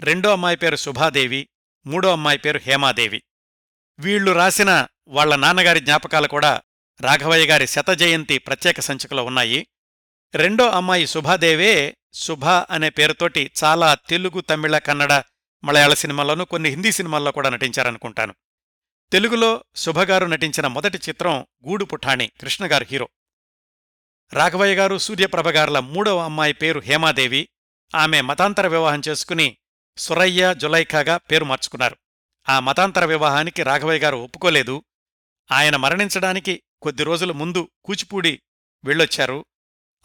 రెండో అమ్మాయి పేరు శుభాదేవి మూడో అమ్మాయి పేరు హేమాదేవి. వీళ్ళు రాసిన వాళ్ళ నాన్నగారి జ్ఞాపకాలు కూడా రాఘవయ్య గారి శతజయంతి ప్రత్యేక సంచికలో ఉన్నాయి. రెండో అమ్మాయి శుభాదేవే శుభ అనే పేరుతోటి చాలా తెలుగు తమిళ కన్నడ మలయాళ సినిమాల్లోనూ కొన్ని హిందీ సినిమాల్లో కూడా నటించారనుకుంటాను. తెలుగులో శుభగారు నటించిన మొదటి చిత్రం గూడు పుఠాణి కృష్ణగారు హీరో. రాఘవయ్య గారు సూర్యప్రభ గారుల మూడవ అమ్మాయి పేరు హేమాదేవి. ఆమె మతాంతర వివాహం చేసుకుని సురయ్య జులైఖాగా పేరు మార్చుకున్నారు. ఆ మతాంతర వివాహానికి రాఘవయ్య గారు ఒప్పుకోలేదు. ఆయన మరణించడానికి కొద్ది రోజుల ముందు కూచిపూడి వెళ్ళొచ్చారు.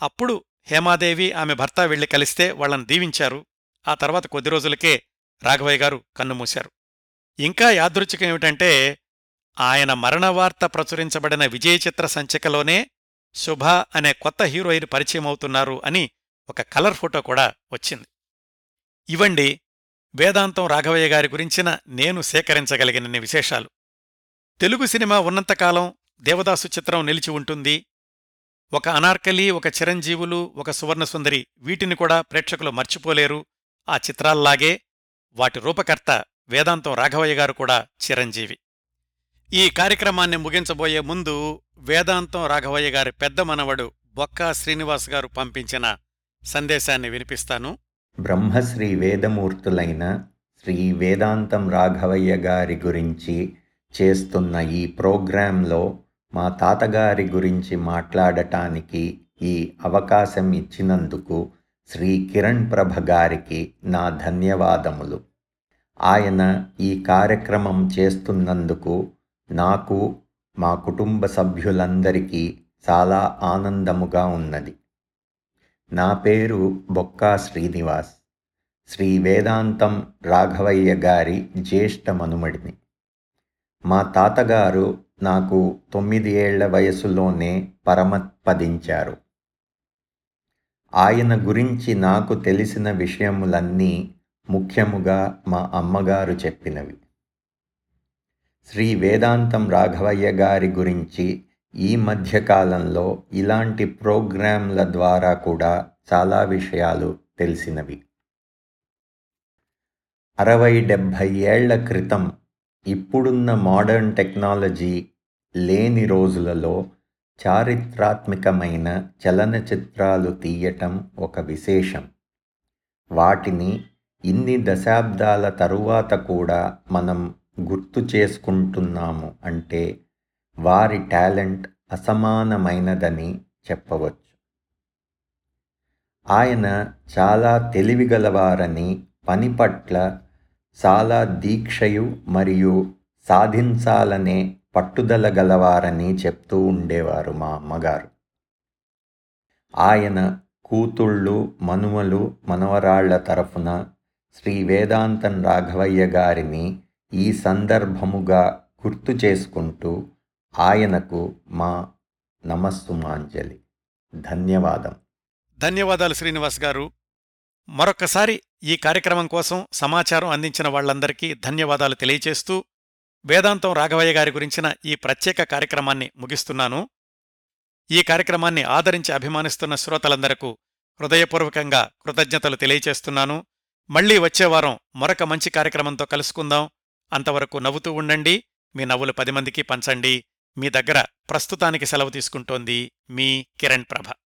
అప్పుడు హేమాదేవి ఆమె భర్త వెళ్ళి కలిస్తే వాళ్ళను దీవించారు. ఆ తర్వాత కొద్ది రోజులకే రాఘవయ్య గారు కన్నుమూశారు ఇంకా యాదృచ్ఛికం ఏమిటంటే ఆయన మరణవార్త ప్రచురించబడిన విజయ చిత్ర సంచికలోనే శుభ అనే కొత్త హీరోయిన్ పరిచయం అవుతున్నారు అని ఒక కలర్ ఫోటో కూడా వచ్చింది. ఇవండి వేదాంతం రాఘవయ్య గారి గురించిన నేను సేకరించగలిగినన్ని విశేషాలు. తెలుగు సినిమా ఉన్నంతకాలం దేవదాసు చిత్రం నిలిచి ఉంటుంది. ఒక అనార్కలి ఒక చిరంజీవులు ఒక సువర్ణసుందరి వీటిని కూడా ప్రేక్షకులు మర్చిపోలేరు. ఆ చిత్రాల్లాగే వాటి రూపకర్త వేదాంతం రాఘవయ్య గారు కూడా చిరంజీవి. ఈ కార్యక్రమాన్ని ముగించబోయే ముందు వేదాంతం రాఘవయ్య గారి పెద్ద మనవడు బొక్కా శ్రీనివాస్ గారు పంపించిన సందేశాన్ని వినిపిస్తాను. బ్రహ్మశ్రీ వేదమూర్తులైన శ్రీ వేదాంతం రాఘవయ్య గారి గురించి చేస్తున్న ఈ ప్రోగ్రాంలో మా తాతగారి గురించి మాట్లాడటానికి ఈ అవకాశం ఇచ్చినందుకు శ్రీ కిరణ్ ప్రభ గారికి నా ధన్యవాదములు. ఆయన ఈ కార్యక్రమం చేస్తున్నందుకు నాకు మా కుటుంబ సభ్యులందరికీ చాలా ఆనందముగా ఉన్నది. నా పేరు బొక్కా శ్రీనివాస్. శ్రీ వేదాంతం రాఘవయ్య గారి జ్యేష్ఠ మనుమడిని. మా తాతగారు నాకు తొమ్మిది ఏళ్ళ వయసులోనే పరమత్పదించారు ఆయన గురించి నాకు తెలిసిన విషయములన్నీ ముఖ్యముగా మా అమ్మగారు చెప్పినవి. శ్రీ వేదాంతం రాఘవయ్య గారి గురించి ఈ మధ్యకాలంలో ఇలాంటి ప్రోగ్రాంల ద్వారా కూడా చాలా విషయాలు తెలిసినవి. అరవై డెబ్భై ఏళ్ళ క్రితం ఇప్పుడున్న మోడర్న్ టెక్నాలజీ లేని రోజులలో చారిత్రాత్మకమైన చలనచిత్రాలు తీయటం ఒక విశేషం. వాటిని ఇన్ని దశాబ్దాల తరువాత కూడా మనం గుర్తు చేసుకుంటున్నాము అంటే వారి టాలెంట్ అసమానమైనదని చెప్పవచ్చు. ఆయన చాలా తెలివిగలవారని పని పట్ల చాలా దీక్షయు మరియు సాధించాలనే పట్టుదల గలవారని చెప్తూ ఉండేవారు మా అమ్మగారు. ఆయన కూతుళ్ళు మనుమలు మనవరాళ్ళ తరఫున శ్రీ వేదాంతం రాఘవయ్య గారిని ఈ సందర్భముగా గుర్తు చేసుకుంటూ ఆయనకు మా నమస్సుమాంజలి. ధన్యవాదం. ధన్యవాదాలు శ్రీనివాస్ గారు. మరొక్కసారి ఈ కార్యక్రమం కోసం సమాచారం అందించిన వాళ్ళందరికీ ధన్యవాదాలు తెలియచేస్తూ వేదాంతం రాఘవయ్య గారి గురించిన ఈ ప్రత్యేక కార్యక్రమాన్ని ముగిస్తున్నాను. ఈ కార్యక్రమాన్ని ఆదరించి అభిమానిస్తున్న శ్రోతలందరకు హృదయపూర్వకంగా కృతజ్ఞతలు తెలియచేస్తున్నాను. మళ్ళీ వచ్చేవారం మరొక మంచి కార్యక్రమంతో కలుసుకుందాం. అంతవరకు నవ్వుతూ ఉండండి. మీ నవ్వులు పది మందికి పంచండి. మీ దగ్గర ప్రస్తుతానికి సెలవు తీసుకుంటోంది మీ కిరణ్ ప్రభ.